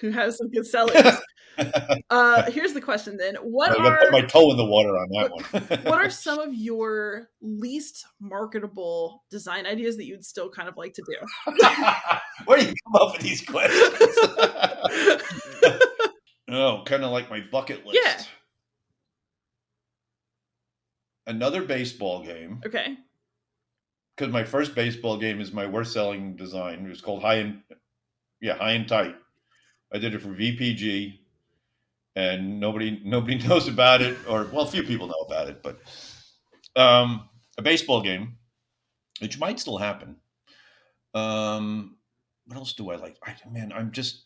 who has some good sellers. (laughs) uh, here's the question then: What I are put my toe in the water on that what, one? (laughs) what are some of your least marketable design ideas that you'd still kind of like to do? (laughs) Where do you come up with these questions? oh, kind of like my bucket list. Yeah. Another baseball game. Okay. Because my first baseball game is my worst selling design. It was called High and yeah, High and Tight I did it for VPG, and nobody nobody (laughs) knows about it, or well, a few people know about it, but um, a baseball game, which might still happen. Um, what else do I like? I, man, I'm just.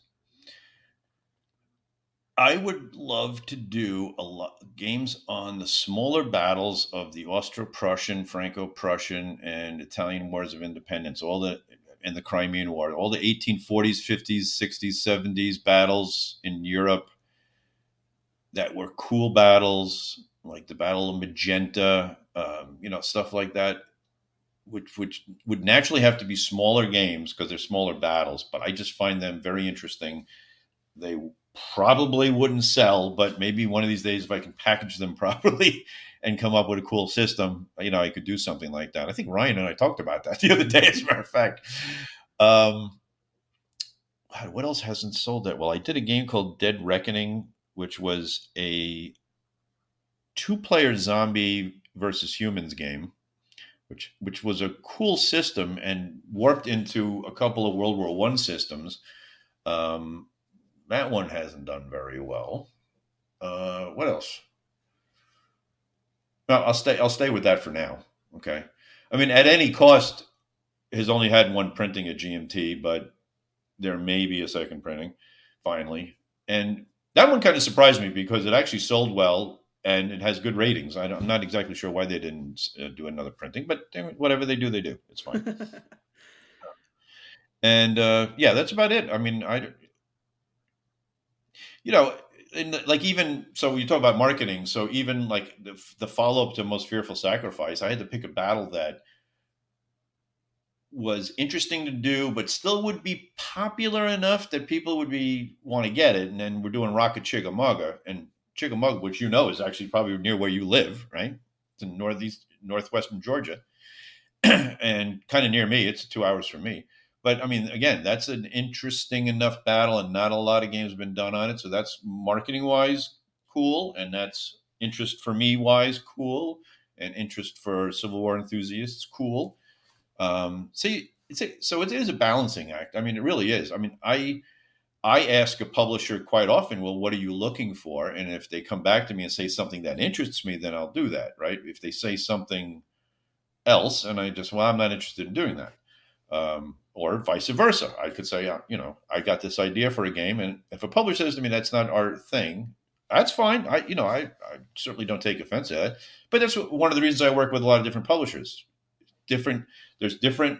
I would love to do a lot games on the smaller battles of the Austro-Prussian, Franco-Prussian, and Italian wars of independence. All the in the Crimean War, all the 1840s, 50s, 60s, 70s battles in Europe that were cool battles, like the Battle of Magenta, um, you know, stuff like that, which which would naturally have to be smaller games because they're smaller battles. But I just find them very interesting. They probably wouldn't sell, but maybe one of these days, if I can package them (laughs) properly and come up with a cool system, you know, I could do something like that. I think Ryan and I talked about that (laughs) the other day, as a matter of fact. Um, what else hasn't sold that well? I did a game called Dead Reckoning, which was a two-player zombie versus humans game, which which was a cool system and warped into a couple of World War One systems. Um, that one hasn't done very well. Uh, what else? No, I'll stay. I'll stay with that for now. Okay. I mean, at any cost, has only had one printing at GMT, but there may be a second printing finally. And that one kind of surprised me because it actually sold well and it has good ratings. I am not exactly sure why they didn't uh, do another printing, but whatever they do, they do. It's fine. (laughs) and uh, yeah, that's about it. I mean, I, you know, the, like even so you talk about marketing so even like the, the follow-up to most fearful sacrifice i had to pick a battle that was interesting to do but still would be popular enough that people would be want to get it and then we're doing rock of chickamauga and chickamauga which you know is actually probably near where you live right it's in northeast northwestern georgia (clears throat) and kind of near me it's two hours from me but I mean, again, that's an interesting enough battle, and not a lot of games have been done on it. So that's marketing wise cool, and that's interest for me wise cool, and interest for Civil War enthusiasts cool. Um, see, it's a, so it is a balancing act. I mean, it really is. I mean, I I ask a publisher quite often, well, what are you looking for? And if they come back to me and say something that interests me, then I'll do that, right? If they say something else, and I just, well, I'm not interested in doing that. Um, or vice versa. I could say, you know, I got this idea for a game, and if a publisher says to me that's not our thing, that's fine. I, you know, I, I certainly don't take offense at it. But that's one of the reasons I work with a lot of different publishers. Different, there's different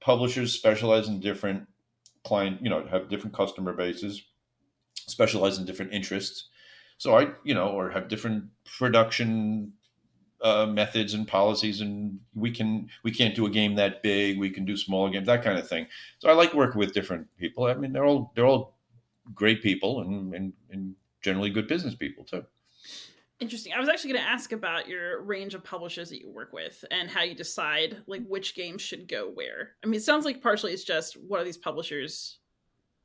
publishers specialize in different client, you know, have different customer bases, specialize in different interests. So I, you know, or have different production uh, methods and policies, and we can we can't do a game that big. We can do smaller games, that kind of thing. So I like working with different people. I mean, they're all they're all great people and and, and generally good business people too. Interesting. I was actually going to ask about your range of publishers that you work with and how you decide like which games should go where. I mean, it sounds like partially it's just what are these publishers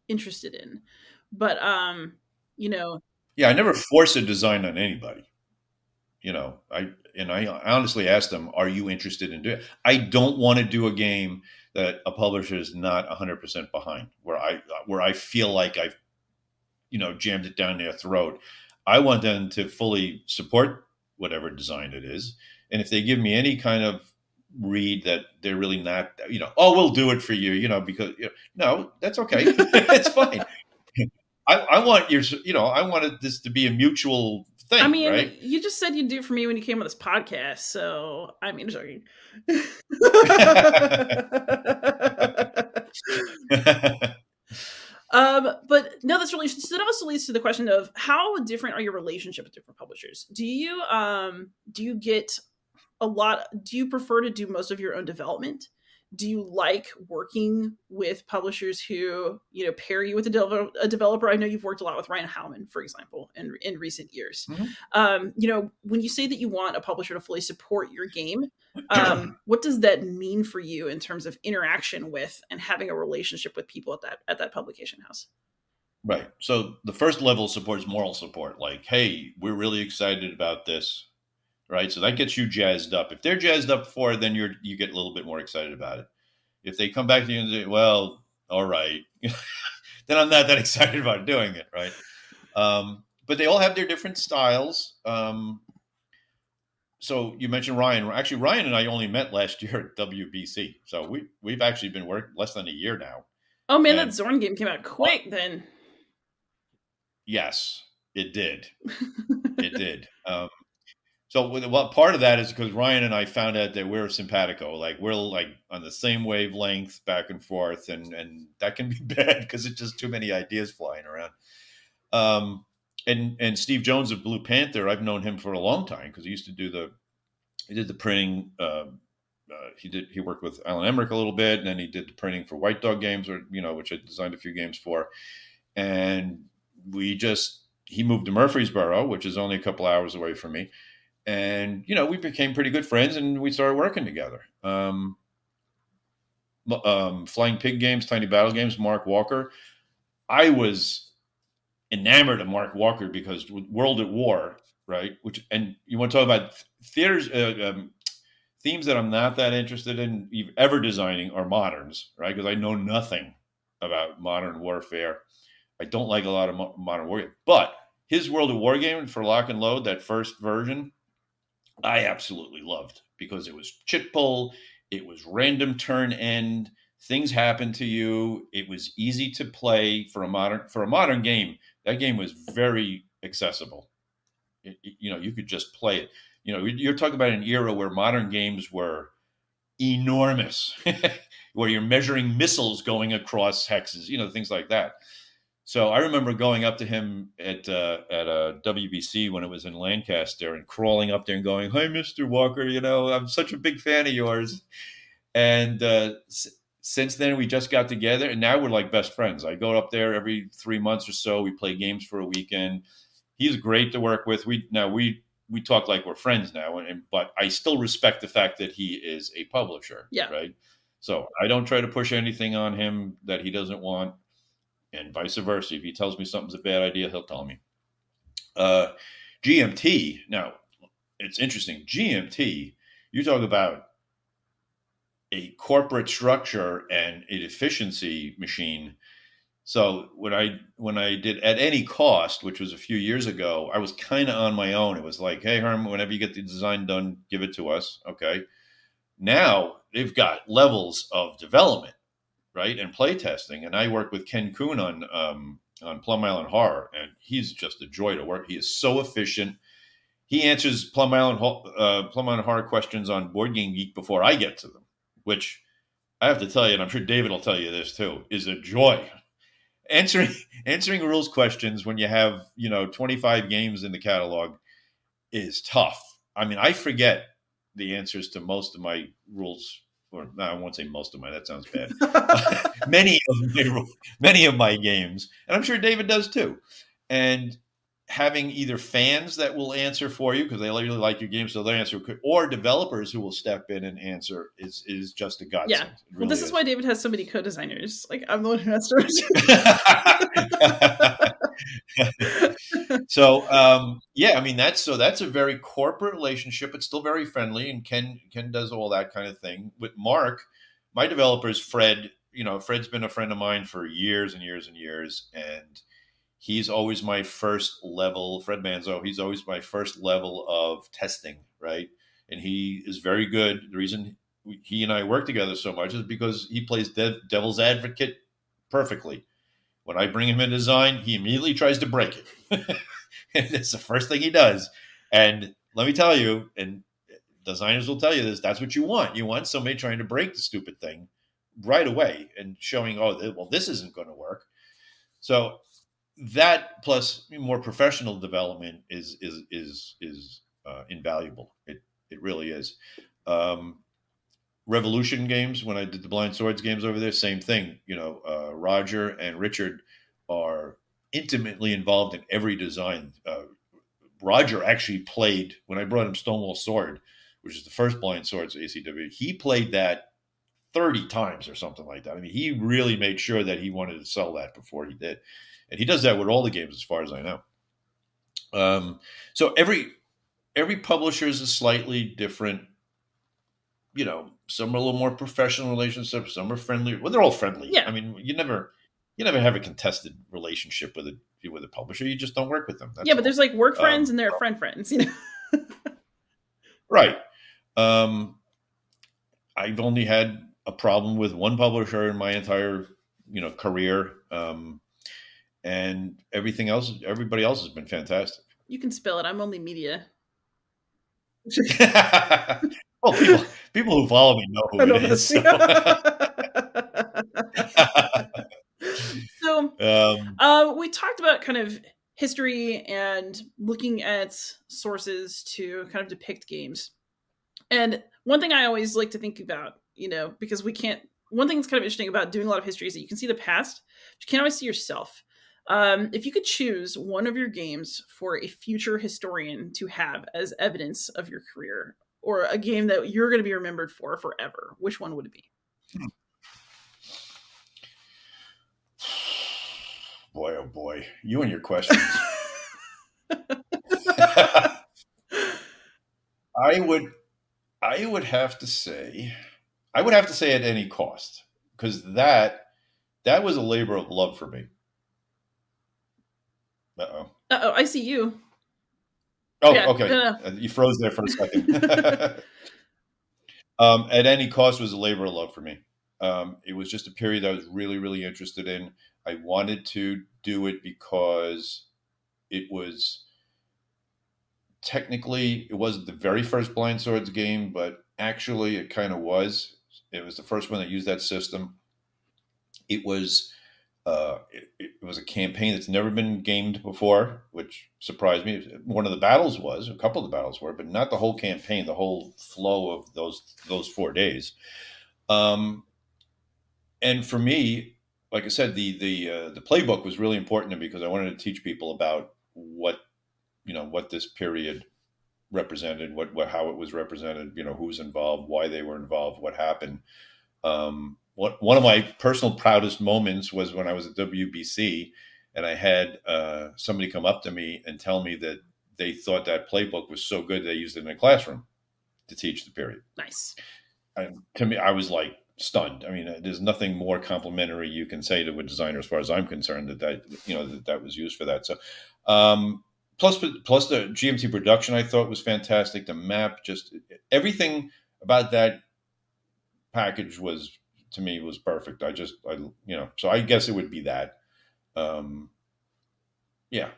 interested in, but um, you know. Yeah, I never force a design on anybody. You know, I and I honestly ask them, "Are you interested in doing?" It? I don't want to do a game that a publisher is not 100% behind, where I where I feel like I've you know jammed it down their throat. I want them to fully support whatever design it is, and if they give me any kind of read that they're really not, you know, oh, we'll do it for you, you know, because you know, no, that's okay, (laughs) it's fine. I, I, want your, you know, I wanted this to be a mutual thing. I mean, right? you just said you'd do it for me when you came on this podcast, so I mean, sorry. (laughs) (laughs) Um, but no, that's really so that also leads to the question of how different are your relationship with different publishers? Do you um do you get a lot do you prefer to do most of your own development? Do you like working with publishers who, you know, pair you with a, de- a developer? I know you've worked a lot with Ryan Howman, for example, in in recent years. Mm-hmm. Um, you know, when you say that you want a publisher to fully support your game, (clears throat) um, what does that mean for you in terms of interaction with and having a relationship with people at that at that publication house right so the first level of support is moral support like hey we're really excited about this right so that gets you jazzed up if they're jazzed up for it then you're you get a little bit more excited about it if they come back to you and say well all right (laughs) then i'm not that (laughs) excited about doing it right um, but they all have their different styles um, so you mentioned Ryan. Actually, Ryan and I only met last (laughs) year at WBC. So we we've actually been working less than a year now. Oh man, and, that Zorn game came out quick then. Yes, it did. it did. Um, so well, part of that is because Ryan and I found out that we're simpatico, like we're like on the same wavelength, back and forth, and and that can be (laughs) bad because it's just too many ideas flying around. Um, and and Steve Jones of Blue Panther, I've known him for a long time because he used to do the he did the printing. Uh, uh, he did he worked with Alan Emrich a little bit, and then he did the printing for White Dog Games, or you know, which I designed a few games for. And we just he moved to Murfreesboro, which is only a couple hours away from me, and you know, we became pretty good friends, and we started working together. Um, um, Flying Pig Games, Tiny Battle Games, Mark Walker. I was enamored of Mark Walker because World at War, right? Which and you want to talk about theaters uh, um, themes that I'm not that interested in ever designing are moderns, right? Because I know nothing about modern warfare. I don't like a lot of mo- modern warfare, but his World at War game for Lock and Load, that first version, I absolutely loved because it was chit pull, it was random turn end, things happened to you, it was easy to play for a modern for a modern game that game was very accessible. It, it, you know, you could just play it. You know, you're talking about an era where modern games were enormous, (laughs) where you're measuring missiles going across hexes, you know, things like that. So I remember going up to him at uh, at a uh, WBC when it was in Lancaster and crawling up there and going, "Hi, Mister Walker, you know I'm such a big fan of yours." And uh, since then we just got together and now we're like best friends. I go up there every three months or so. We play games for a weekend. He's great to work with. We now we we talk like we're friends now and, but i still respect the fact that he is a publisher yeah. right? So i don't try to push anything on him that he doesn't want and vice versa if he tells me something's a bad idea he'll tell me uh, gmt now it's interesting gmt you talk about a corporate structure and an efficiency machine. So when I when I did at any cost, which was a few years ago, I was kind of on my own. It was like, hey, Herm, whenever you get the design done, give it to us. Okay. Now they've got levels of development, right, and play testing. And I work with Ken Kuhn on um, on Plum Island Horror, and he's just a joy to work. He is so efficient. He answers Plum Island uh, Plum Island Horror questions on Board Game Geek before I get to them which I have to tell you, and I'm sure David will tell you this too, is a joy. Answering (laughs) answering rules questions when you have you know 25 games in the catalog is tough. I mean, I forget the answers to most of my rules. Or mm. no, I won't say most of my. That sounds bad. (laughs) (laughs) many of my many of my games, and I'm sure David does too. And having either fans that will answer for you because they really like your game, so they'll answer, or developers who will step in and answer is is just a godsend. Yeah. Really well, this is. is. why David has so many co-designers. Like I'm the one who has to. (laughs) (laughs) so um, yeah, I mean that's so that's a very corporate relationship. It's still very friendly, and Ken Ken does all that kind of thing. With Mark, my developers, Fred. You know, Fred's been a friend of mine for years and years and years, and he's always my first level. Fred Manzo, he's always my first level of testing, right? And he is very good. The reason he and I work together so much is because he plays de- devil's advocate perfectly. When I bring him a design, he immediately tries to break it. (laughs) it's the first thing he does. And let me tell you, and designers will tell you this, that's what you want. You want somebody trying to break the stupid thing right away and showing, oh, well, this isn't going to work. So that plus more professional development is is is is uh, invaluable. It it really is. Um, Revolution games when I did the Blind Swords games over there, same thing. You know, uh, Roger and Richard are intimately involved in every design. Uh, Roger actually played when I brought him Stonewall Sword, which is the first Blind Swords ACW. He played that 30 times or something like that. I mean, he really made sure that he wanted to sell that before he did and he does that with all the games, as far as I know. Um, so every every publisher is a slightly different. You know, some are a little more professional relationships, some are friendly. Well, they're all friendly. Yeah. I mean, you never you never have a contested relationship with a with a publisher. You just don't work with them. That's yeah, but all. there's like work friends um, and there are friend friends. You know. (laughs) right. Um, I've only had a problem with one publisher in my entire you know career. Um, and everything else, everybody else has been fantastic. You can spill it. I'm only media. (laughs) well, people, people who follow me know who it is. So, (laughs) so um, uh, we talked about kind of history and looking at sources to kind of depict games. And one thing I always like to think about, you know, because we can't. One thing that's kind of interesting about doing a lot of history is that you can see the past, but you can't always see yourself. Um, if you could choose one of your games for a future historian to have as evidence of your career, or a game that you're going to be remembered for forever, which one would it be? Hmm. (sighs) Boy, oh boy, you and your questions. (laughs) (laughs) I would, I would have to say, I would have to say at any cost because that that was a labor of love for me. Uh oh. Uh oh, I see you. Oh, yeah, okay. Uh, (laughs) you froze there for a second. (laughs) um, at any cost was a labor of love for me. Um, it was just a period I was really, really interested in. I wanted to do it because it was technically it wasn't the very first blind swords game, but actually it kind of was. It was the first one that used that system. It was uh, it, it, was a campaign that's never been gamed before, which surprised me. One of the battles was, a couple of the battles were, but not the whole campaign, the whole flow of those those four days. Um, and for me, like I said, the the uh, the playbook was really important to me because I wanted to teach people about what you know what this period represented, what, what how it was represented, you know, who was involved, why they were involved, what happened. Um, what, one of my personal proudest moments was when I was at WBC and I had uh, somebody come up to me and tell me that they thought that playbook was so good they used it in a classroom to teach the period. Nice. And to me, I was like stunned. I mean, uh, there's nothing more complimentary you can say to a designer, as far as I'm concerned, that that you know that that was used for that. So, um, plus plus the GMT production, I thought was fantastic. The map, just everything about that package was to me was perfect. I just, I, you know, so I guess it would be that. Um, yeah.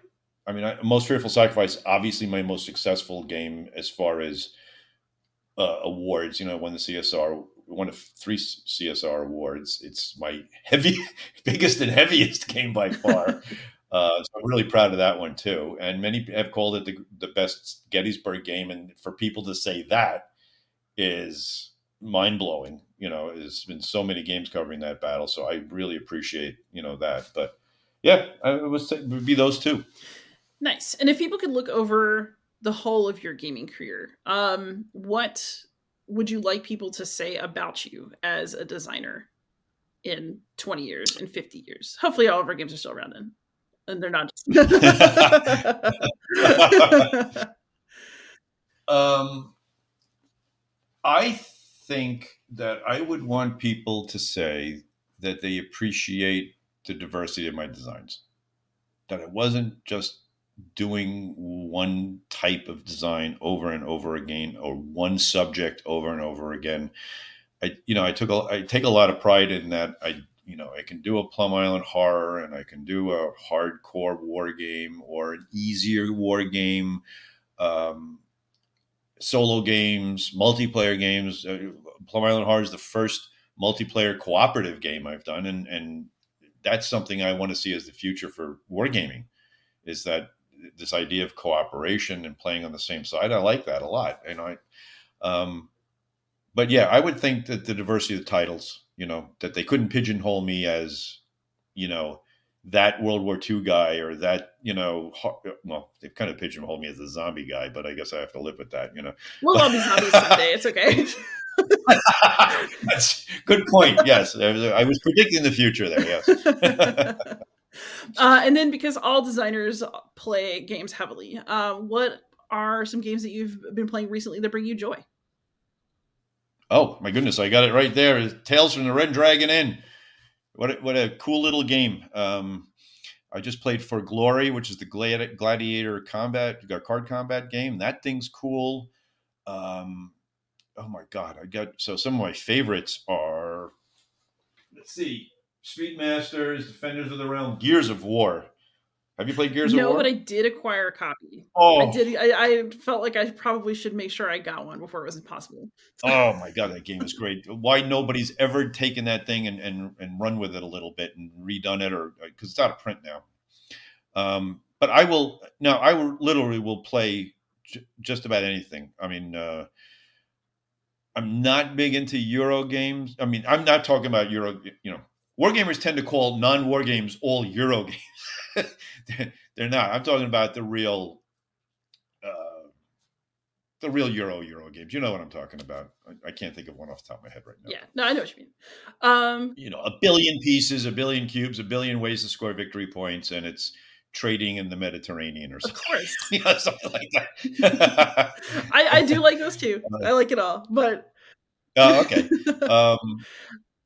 I mean, I, most fearful sacrifice, obviously my most successful game as far as uh, awards, you know, won the CSR, one of three CSR awards. It's my (laughs) heavy, biggest and heaviest game by far. (laughs) uh, so I'm really proud of that one too. And many have called it the, the best Gettysburg game. And for people to say that is mind blowing. You know, there's been so many games covering that battle, so I really appreciate you know that. But yeah, I would say it would be those two. Nice. And if people could look over the whole of your gaming career, um, what would you like people to say about you as a designer in 20 years, in 50 years? Hopefully, all of our games are still around then, and they're not. Just... (laughs) (laughs) um, I think that I would want people to say that they appreciate the diversity of my designs. That it wasn't just doing one type of design over and over again or one subject over and over again. I you know, I took a, I take a lot of pride in that I you know, I can do a Plum Island horror and I can do a hardcore war game or an easier war game. Um, solo games, multiplayer games. Uh, Plum Island Horror is the first multiplayer cooperative game I've done, and and that's something I want to see as the future for wargaming. Is that this idea of cooperation and playing on the same side? I like that a lot, and I. Um, but yeah, I would think that the diversity of the titles, you know, that they couldn't pigeonhole me as, you know, that World War II guy or that, you know, well, they've kind of pigeonholed me as a zombie guy, but I guess I have to live with that, you know. We'll all be zombies someday. It's okay. (laughs) (laughs) That's good point. Yes, I was predicting the future there. Yes. (laughs) uh, and then, because all designers play games heavily, uh, what are some games that you've been playing recently that bring you joy? Oh my goodness, I got it right there. Tales from the Red Dragon Inn. What a, what a cool little game. Um, I just played for Glory, which is the gladiator combat You got card combat game. That thing's cool. Um, oh my god, I got so some of my favorites are. Let's see, Speedmasters, Defenders of the Realm, Gears of War. Have you played Gears no, of War? No, but I did acquire a copy. Oh, I did. I, I, felt like I probably should make sure I got one before it was impossible. (laughs) oh my god, that game is great. Why nobody's ever taken that thing and and, and run with it a little bit and redone it, or because it's out of print now. Um, but I will now. I will, literally will play j- just about anything. I mean, uh, I'm not big into Euro games. I mean, I'm not talking about Euro. You know, wargamers tend to call non-war games all Euro games. (laughs) They're not. I'm talking about the real, uh, the real Euro Euro games. You know what I'm talking about. I, I, can't think of one off the top of my head right now. Yeah, no, I know what you mean. Um, you know, a billion pieces, a billion cubes, a billion ways to score victory points, and it's trading in the Mediterranean or something. Of course. (laughs) you know, something like that. (laughs) I, I do like those too. (laughs) I like it all. But Oh, okay. um,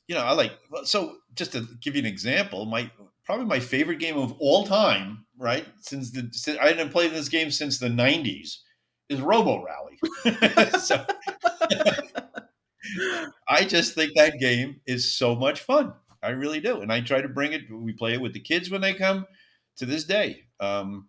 you know, I like so just to give you an example, my probably my favorite game of all time, right? Since the since, I didn't play this game since the '90s, is Robo Rally. so I just think that game is so much fun. I really do, and I try to bring it. We play it with the kids when they come to this day. Um,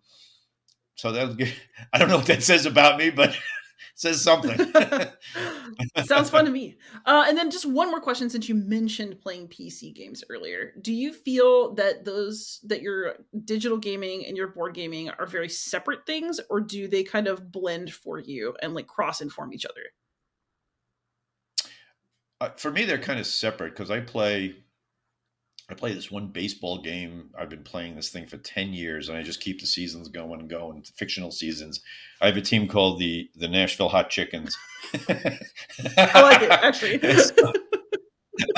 so that (laughs) I don't know what that says about me, but (laughs) says something. (laughs) Sounds fun to me. Uh, and then just one more question, since you mentioned playing PC games earlier, do you feel that those that your digital gaming and your board gaming are very separate things, or do they kind of blend for you and like cross inform each other? Uh, for me, they're kind of separate because I play I play this one baseball game. I've been playing this thing for 10 years and I just keep the seasons going and going, fictional seasons. I have a team called the the Nashville Hot Chickens. (laughs) I like it, actually. (laughs)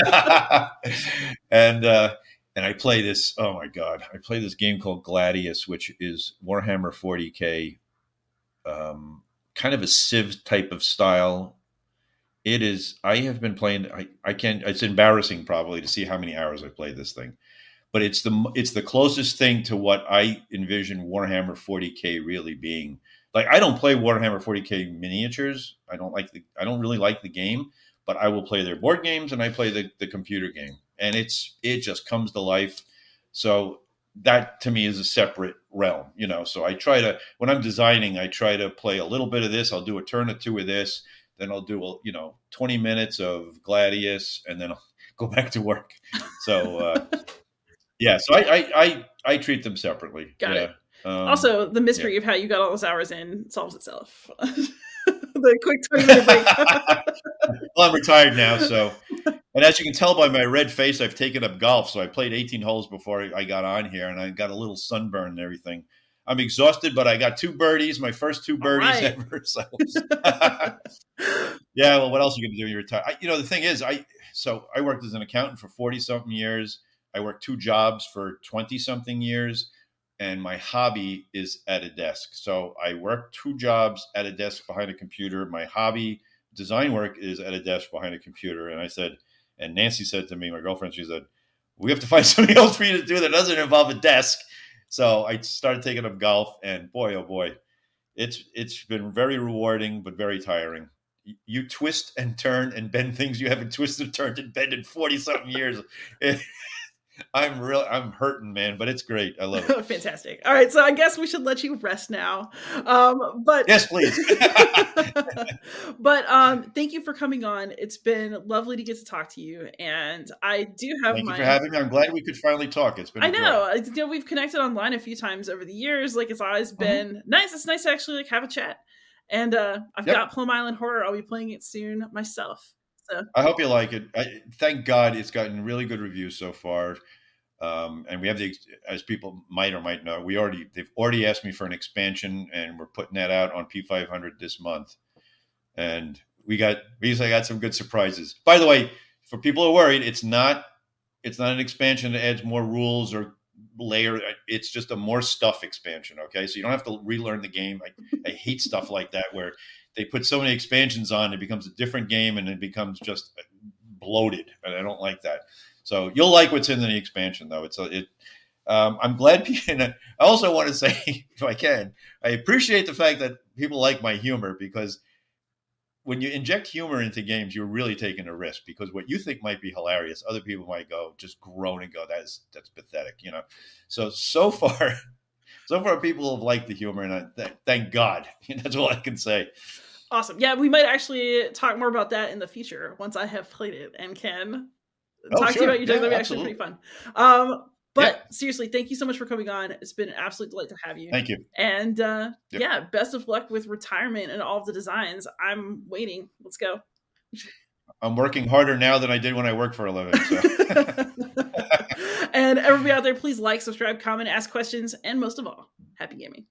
(laughs) and uh and I play this, oh my god, I play this game called Gladius, which is Warhammer 40K um kind of a Civ type of style it is i have been playing i, I can't it's embarrassing probably to see how many hours I've played this thing. But it's the it's the closest thing to what i envision warhammer 40k really being. Like i don't play warhammer 40k miniatures. I don't like the i don't really like the game but i will play their board games and i play the, the computer game. And it's it just comes to life. So that to me is a separate realm you know? So i try to when i'm designing i try to play a little bit of this. I'll do a turn or two of this then I'll do a, you know 20 minutes of Gladius, and then I'll (laughs) go back to work. So uh, (laughs) yeah, so I, I, I I treat them separately. Got yeah. it. Um, also, the mystery yeah. of how you got all those hours in solves itself. (laughs) the quick 20 minute break. well, I'm retired now, so and as you can tell by my red face, I've taken up golf. So I played 18 holes before I got on here, and I got a little sunburn and everything. I'm exhausted, but I got two birdies, my first two birdies right. ever. (laughs) So, (laughs) yeah. Well, what else are you going to do when you retire? I, you know, the thing is, I so I worked as an accountant for 40 something years. I worked two jobs for 20 something years, and my hobby is at a desk. So I work two jobs at a desk behind a computer. My hobby, design work, is at a desk behind a computer. And I said and Nancy said to me, my girlfriend, she said, "We have to find (laughs) something else for you to do that doesn't involve a desk." So I started taking up golf, and boy, oh boy, it's it's been very rewarding but very tiring. You twist and turn and bend things you haven't twisted, turned, and bent in forty something years. (laughs) I'm real. I'm hurting, man, but it's great. I love it. (laughs) Fantastic. All right, so I guess we should let you rest now. Um, but yes, please. (laughs) (laughs) but um, thank you for coming on. It's been lovely to get to talk to you, and I do have. Thank my... you for having me. I'm glad we could finally talk. It's been. I know. You know, we've connected online a few times over the years. Like it's always mm-hmm. been mm-hmm. nice. It's nice to actually like have a chat. And uh, I've yep. got Plum Island Horror. I'll be playing it soon myself. So. I hope you like it. I, thank God it's gotten really good reviews so far. Um, and we have the, as people might or might know, we already they've already asked me for an expansion, and we're putting that out on P500 this month. And we got we got some good surprises. By the way, for people who are worried, it's not it's not an expansion that adds more rules or layer. It's just a more stuff expansion. Okay, so you don't have to relearn the game. I, I hate stuff like that where they put so many expansions on, it becomes a different game, and it becomes just bloated. And I don't like that. So you'll like what's in the expansion, though. It's a, it. Um, I'm glad. (laughs) And I also want to say, (laughs) if I can, I appreciate the fact that people like my humor because when you inject humor into games, you're really taking a risk because what you think might be hilarious, other people might go just groan and go, "That's that's pathetic," you know. So so (laughs) far, so far, people have liked the humor, and I, th- thank God. (laughs) That's all I can say. Awesome. Yeah, we might actually talk more about that in the future once I have played it and can oh, talk sure. to you about your deck. Yeah, That'd be actually pretty fun. Um, but yeah. seriously, thank you so much for coming on. It's been an absolute delight to have you. Thank you. And uh, yep. yeah, best of luck with retirement and all of the designs. I'm waiting. Let's go. I'm working harder now than I did when I worked for a living. So. (laughs) (laughs) and everybody out there, please like, subscribe, comment, ask questions, and most of all, happy gaming.